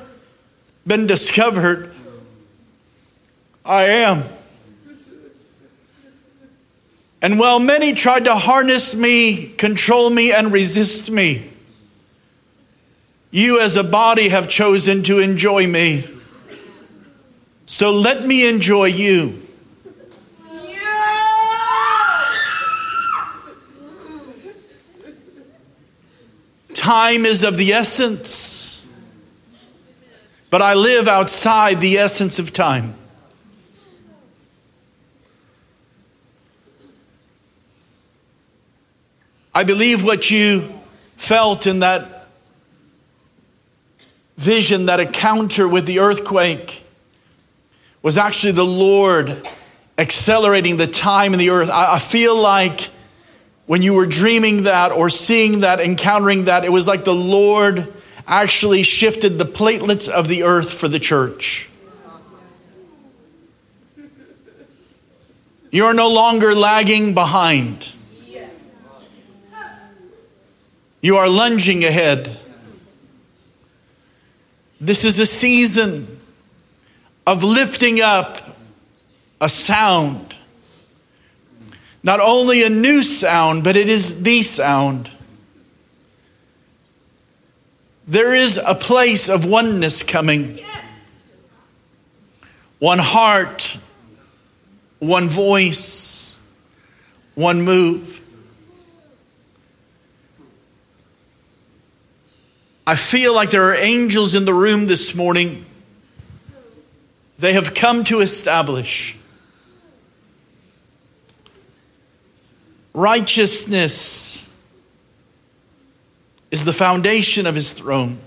been discovered, I am. And while many tried to harness me, control me, and resist me, you as a body have chosen to enjoy me. So let me enjoy you. Time is of the essence but I live outside the essence of time. I believe what you felt in that vision, that encounter with the earthquake, was actually the Lord accelerating the time in the earth. I, feel like when you were dreaming that or seeing that, encountering that, it was like the Lord actually shifted the platelets of the earth for the church. You are no longer lagging behind. You are lunging ahead. This is a season of lifting up a sound. Not only a new sound, but it is the sound. There is a place of oneness coming. One heart, one voice, one move. I feel like there are angels in the room this morning. They have come to establish righteousness is the foundation of his throne.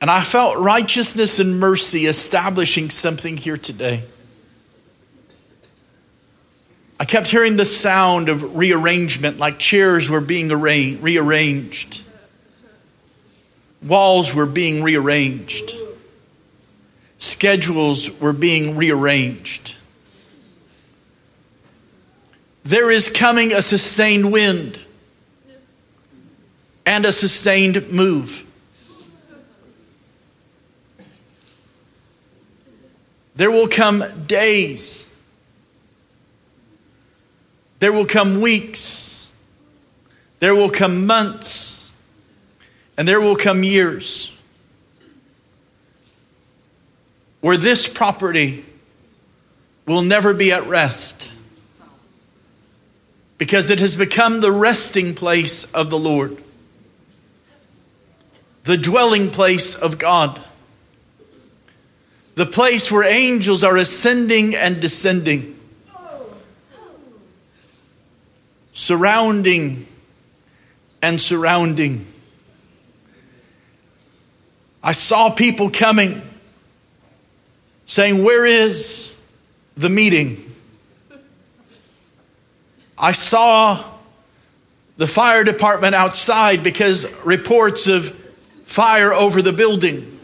And I felt righteousness and mercy establishing something here today. I kept hearing the sound of rearrangement, like chairs were being arra- rearranged, walls were being rearranged, schedules were being rearranged. There is coming a sustained wind and a sustained move. There will come days. There will come weeks. There will come months. And there will come years where this property will never be at rest because it has become the resting place of the Lord, the dwelling place of God the place where angels are ascending and descending, surrounding and surrounding. I saw people coming saying, Where is the meeting? I saw the fire department outside because reports of fire over the building.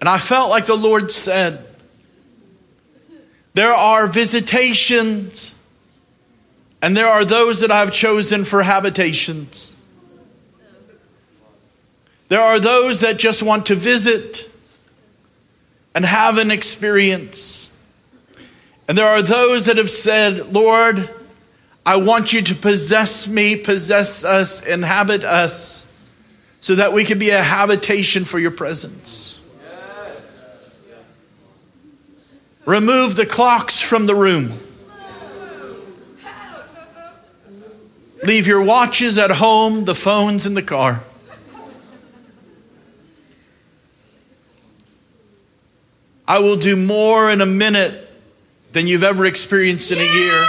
And I felt like the Lord said, There are visitations, and there are those that I've chosen for habitations. There are those that just want to visit and have an experience. And there are those that have said, Lord, I want you to possess me, possess us, inhabit us, so that we can be a habitation for your presence. Remove the clocks from the room. Leave your watches at home, the phones in the car. I will do more in a minute than you've ever experienced in a year.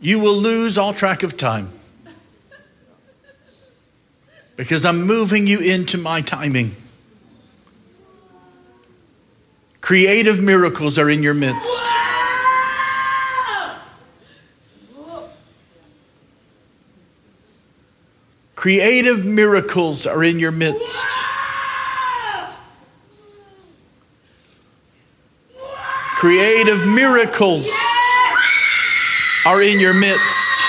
You will lose all track of time because I'm moving you into my timing. Creative miracles are in your midst. Creative miracles are in your midst. Creative miracles are in your midst.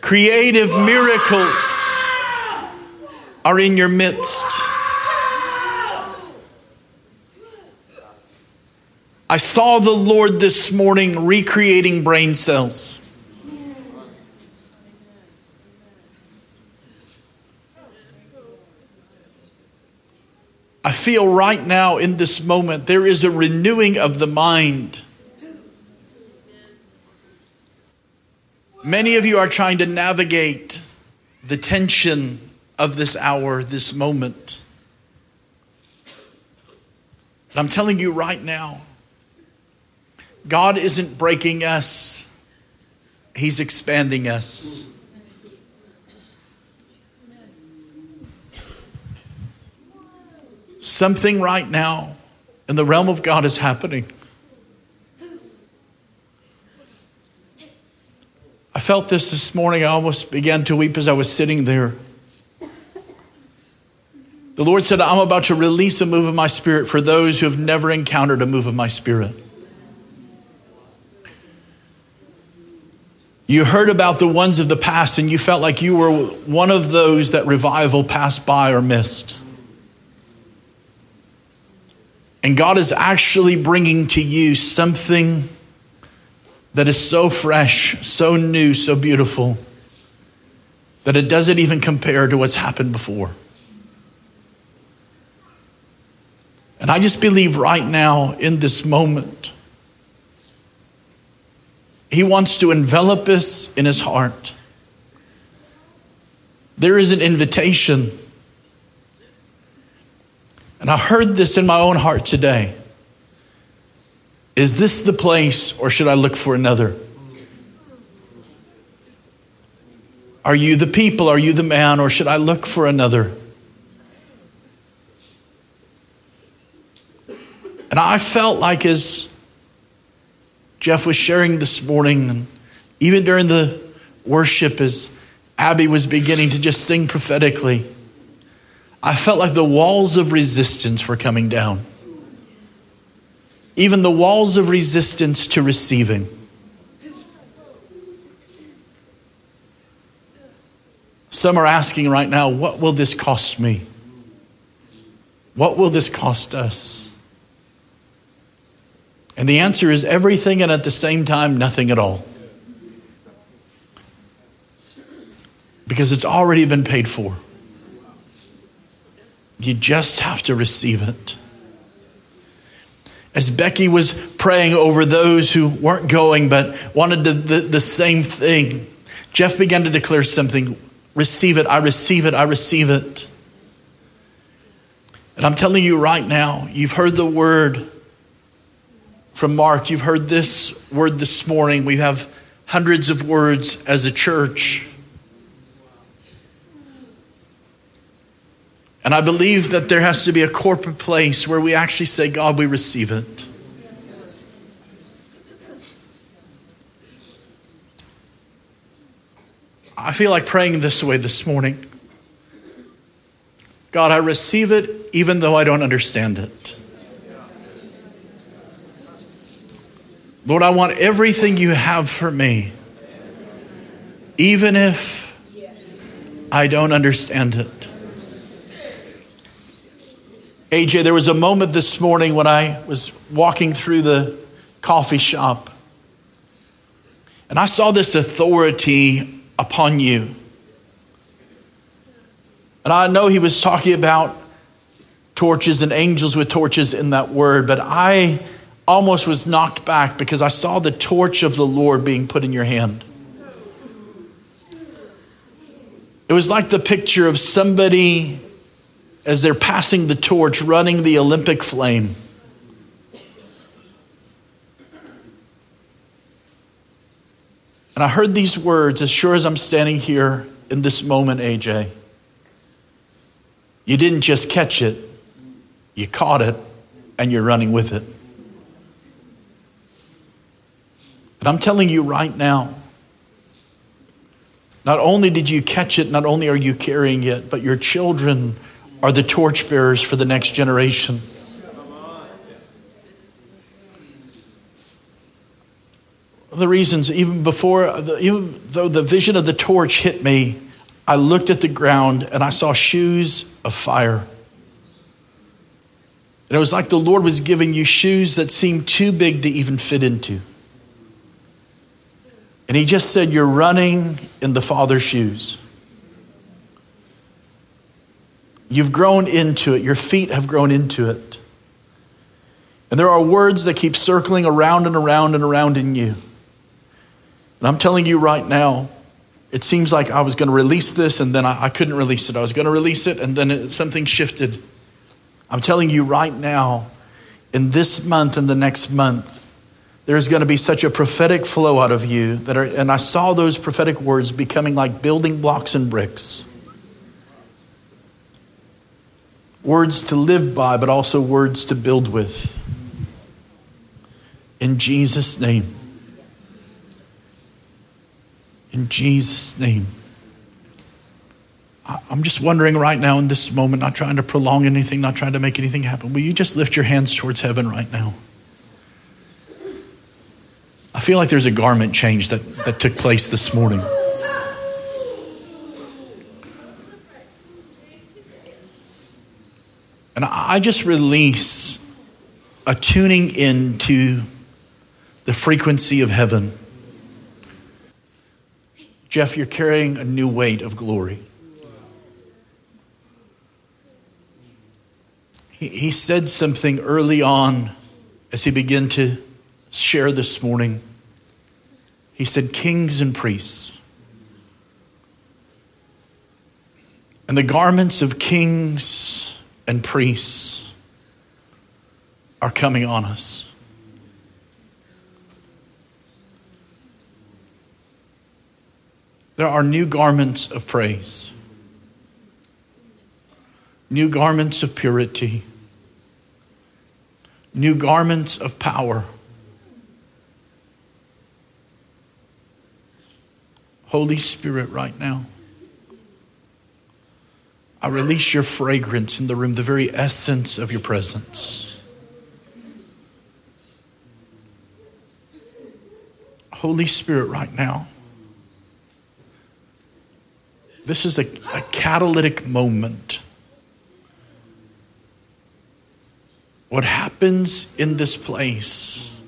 Creative miracles are in your midst. I saw the Lord this morning recreating brain cells. Feel right now in this moment there is a renewing of the mind. Many of you are trying to navigate the tension of this hour, this moment. But I'm telling you right now, God isn't breaking us, He's expanding us. Something right now in the realm of God is happening. I felt this this morning. I almost began to weep as I was sitting there. The Lord said, I'm about to release a move of my spirit for those who have never encountered a move of my spirit. You heard about the ones of the past and you felt like you were one of those that revival passed by or missed. And God is actually bringing to you something that is so fresh, so new, so beautiful, that it doesn't even compare to what's happened before. And I just believe right now, in this moment, He wants to envelop us in His heart. There is an invitation And I heard this in my own heart today. Is this the place, or should I look for another? Are you the people? Are you the man? Or should I look for another? And I felt like as Jeff was sharing this morning, and even during the worship, as Abby was beginning to just sing prophetically, I felt like the walls of resistance were coming down. Even the walls of resistance to receiving. Some are asking right now, what will this cost me? What will this cost us? And the answer is everything and at the same time, nothing at all. Because it's already been paid for. You just have to receive it. As Becky was praying over those who weren't going but wanted the, the, the same thing, Jeff began to declare something receive it, I receive it, I receive it. And I'm telling you right now, you've heard the word from Marc, you've heard this word this morning. We have hundreds of words as a church. And I believe that there has to be a corporate place where we actually say, God, we receive it. I feel like praying this way this morning. God, I receive it even though I don't understand it. Lord, I want everything you have for me, even if I don't understand it. AJ, there was a moment this morning when I was walking through the coffee shop and I saw this authority upon you. And I know he was talking about torches and angels with torches in that word, but I almost was knocked back because I saw the torch of the Lord being put in your hand. It was like the picture of somebody as they're passing the torch, running the Olympic flame. And I heard these words as sure as I'm standing here in this moment, AJ. You didn't just catch it, you caught it, and you're running with it. And I'm telling you right now, not only did you catch it, not only are you carrying it, but your children are the torchbearers for the next generation. The reasons, even before, even though the vision of the torch hit me, I looked at the ground and I saw shoes of fire. And it was like the Lord was giving you shoes that seemed too big to even fit into. And He just said, You're running in the Father's shoes. You've grown into it, your feet have grown into it. And there are words that keep circling around and around and around in you. And I'm telling you right now, it seems like I was going to release this and then I, I couldn't release it. I was going to release it and then it, something shifted. I'm telling you right now, in this month and the next month, there's going to be such a prophetic flow out of you that are, and I saw those prophetic words becoming like building blocks and bricks. Words to live by, but also words to build with. In Jesus' name. In Jesus' name. I'm just wondering right now in this moment, not trying to prolong anything, not trying to make anything happen. Will you just lift your hands towards heaven right now? I feel like there's a garment change that, that took place this morning. And I just release a tuning into the frequency of heaven. Jeff, you're carrying a new weight of glory. He, he said something early on as he began to share this morning. He said, Kings and priests. And the garments of kings and priests are coming on us. There are new garments of praise, new garments of purity, new garments of power. Holy Spirit, right now, I release your fragrance in the room, the very essence of your presence. Holy Spirit, right now, this is a, a catalytic moment. What happens in this place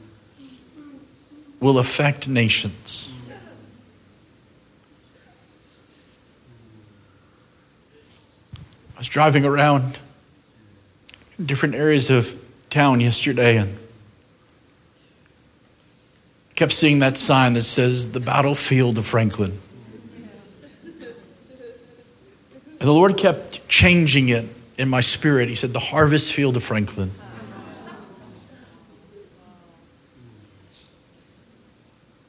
will affect nations. I was driving around different areas of town yesterday and kept seeing that sign that says the battlefield of Franklin. And the Lord kept changing it in my spirit. He said, The harvest field of Franklin.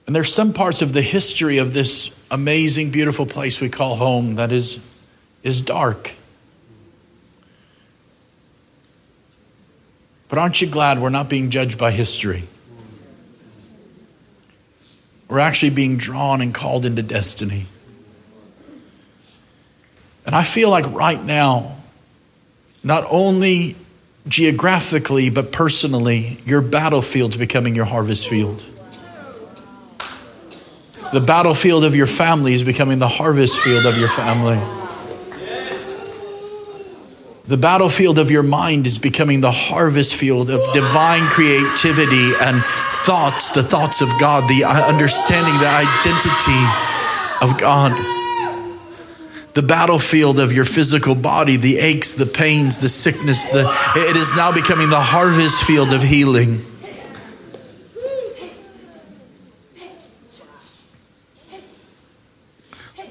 And there's some parts of the history of this amazing, beautiful place we call home that is, is dark. But aren't you glad we're not being judged by history? We're actually being drawn and called into destiny. And I feel like right now, not only geographically, but personally, your battlefield's becoming your harvest field. The battlefield of your family is becoming the harvest field of your family. The battlefield of your mind is becoming the harvest field of divine creativity and thoughts, the thoughts of God, the understanding, the identity of God the battlefield of your physical body, the aches, the pains, the sickness, the, it is now becoming the harvest field of healing.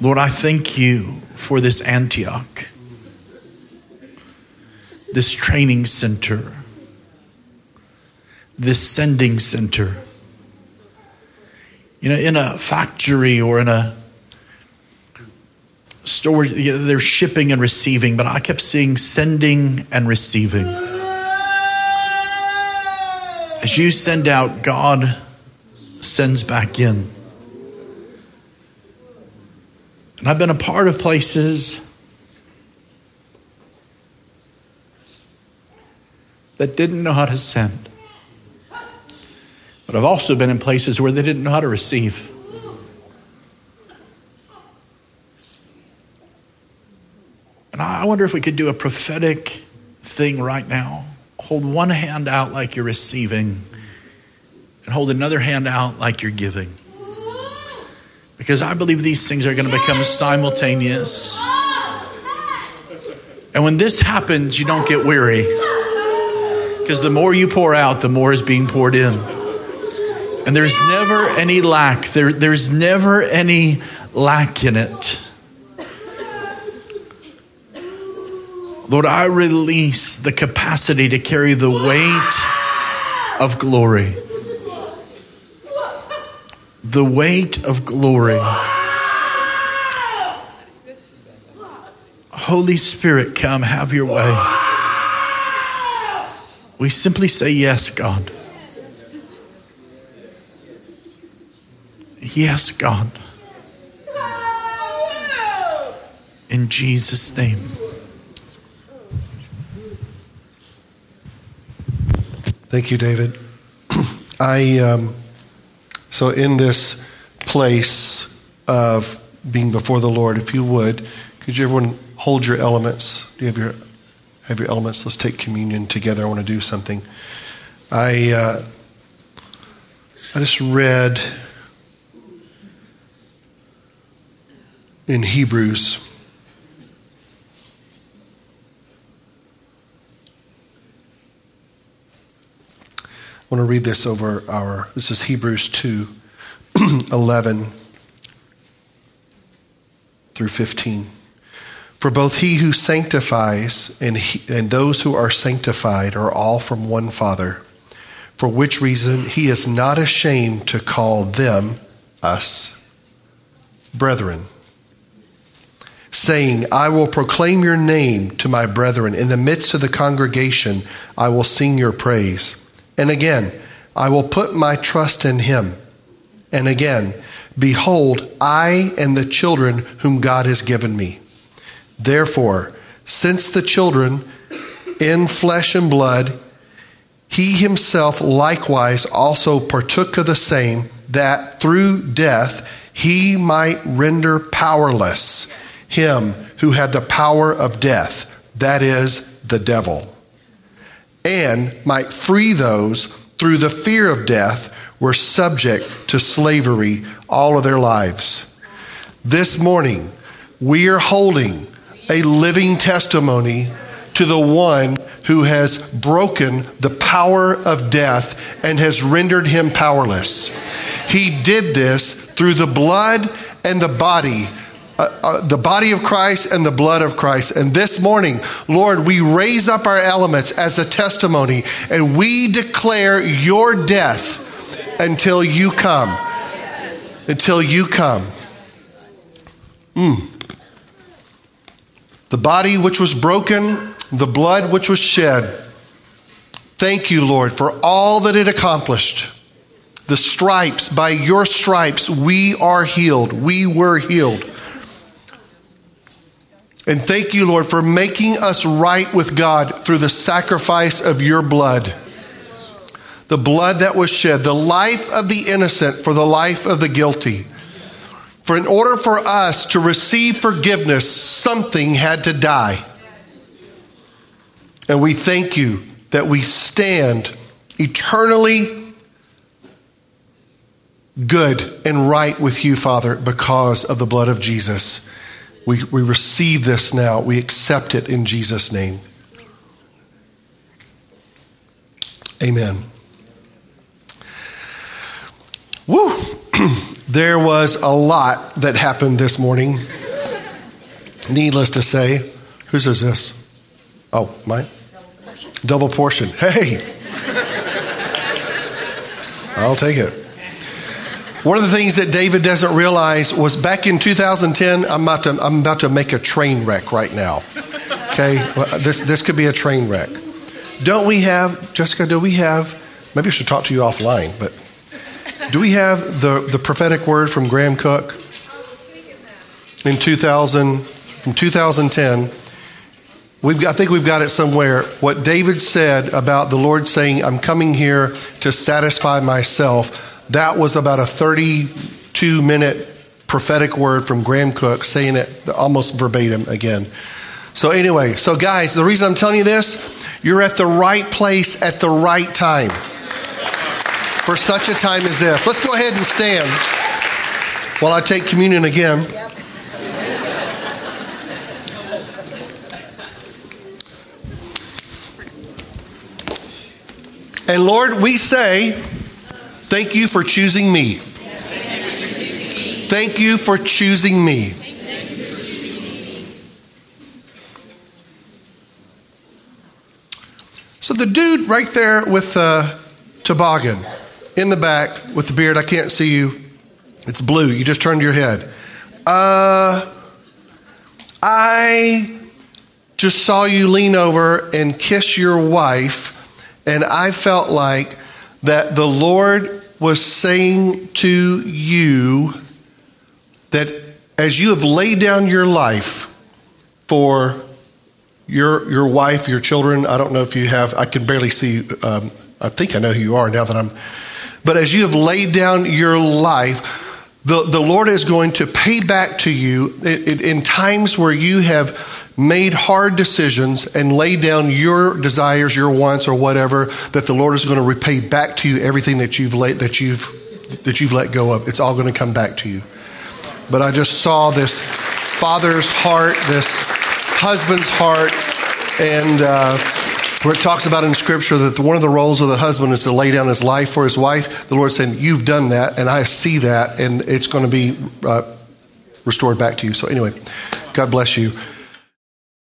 Lord, I thank you for this Antioch, this training center, this sending center. You know, in a factory or in a store, you know, they're shipping and receiving, but I kept seeing sending and receiving. As you send out, God sends back in. And I've been a part of places that didn't know how to send. But I've also been in places where they didn't know how to receive. And I wonder if we could do a prophetic thing right now. Hold one hand out like you're receiving, and hold another hand out like you're giving. Because I believe these things are going to become simultaneous. And when this happens, you don't get weary. Because the more you pour out, the more is being poured in. And there's never any lack. There, there's never any lack in it. Lord, I release the capacity to carry the weight of glory. The weight of glory. Holy Spirit, come, have your way. We simply say, Yes, God. Yes, God. In Jesus' name. Thank you, David. I um, so in this place of being before the Lord, if you would, could you everyone hold your elements? Do you have your have your elements? Let's take communion together. I want to do something. I uh, I just read in Hebrews I want to read this over our, this is Hebrews 2 11 through 15. For both he who sanctifies and, he, and those who are sanctified are all from one Father, for which reason he is not ashamed to call them, us, brethren, saying, I will proclaim your name to my brethren. In the midst of the congregation, I will sing your praise. And again, I will put my trust in him. And again, behold, I and the children whom God has given me. Therefore, since the children in flesh and blood, he himself likewise also partook of the same, that through death he might render powerless him who had the power of death, that is, the devil, and might free those through the fear of death were subject to slavery all of their lives. This morning, we are holding a living testimony to the one who has broken the power of death and has rendered him powerless. He did this through the blood and the body. Uh, uh, the body of Christ and the blood of Christ. And this morning, Lord, we raise up our elements as a testimony and we declare your death until you come. Until you come. Mm the body which was broken, the blood which was shed. Thank you, Lord, for all that it accomplished. The stripes, by your stripes, we are healed. We were healed. And thank you, Lord, for making us right with God through the sacrifice of your blood. The blood that was shed, the life of the innocent for the life of the guilty. For in order for us to receive forgiveness, something had to die. And we thank you that we stand eternally good and right with you, Father, because of the blood of Jesus. We, we receive this now. We accept it in Jesus' name. Amen. Woo! There was a lot that happened this morning. Needless to say, whose is this? Oh, mine? Double portion. Hey! I'll take it. One of the things that David doesn't realize was back in 2010, I'm about to, I'm about to make a train wreck right now. Okay? This, this could be a train wreck. Don't we have, Jessica, do we have, maybe I should talk to you offline, but do we have the, the prophetic word from Graham Cooke in 2000, from 2010? We've I think we've got it somewhere. What David said about the Lord saying, I'm coming here to satisfy myself, that was about a 32 minute prophetic word from Graham Cooke saying it almost verbatim again. So, anyway, so guys, the reason I'm telling you this, you're at the right place at the right time for such a time as this. Let's go ahead and stand while I take communion again. And Lord, we say, thank you for choosing me. Thank you for choosing me. So the dude right there with the toboggan in the back with the beard. I can't see you. It's blue. You just turned your head. Uh, I just saw you lean over and kiss your wife, and I felt like that the Lord was saying to you that as you have laid down your life for your your wife, your children, I don't know if you have. I can barely see. Um, I think I know who you are now that I'm but as you have laid down your life, the, the Lord is going to pay back to you in, in times where you have made hard decisions and laid down your desires, your wants, or whatever, that the Lord is going to repay back to you everything that you've laid, that you've that you've let go of. It's all going to come back to you. But I just saw this father's heart, this husband's heart, and uh, where it talks about in Scripture that one of the roles of the husband is to lay down his life for his wife. The Lord said, You've done that, and I see that, and it's going to be uh, restored back to you. So, anyway, God bless you.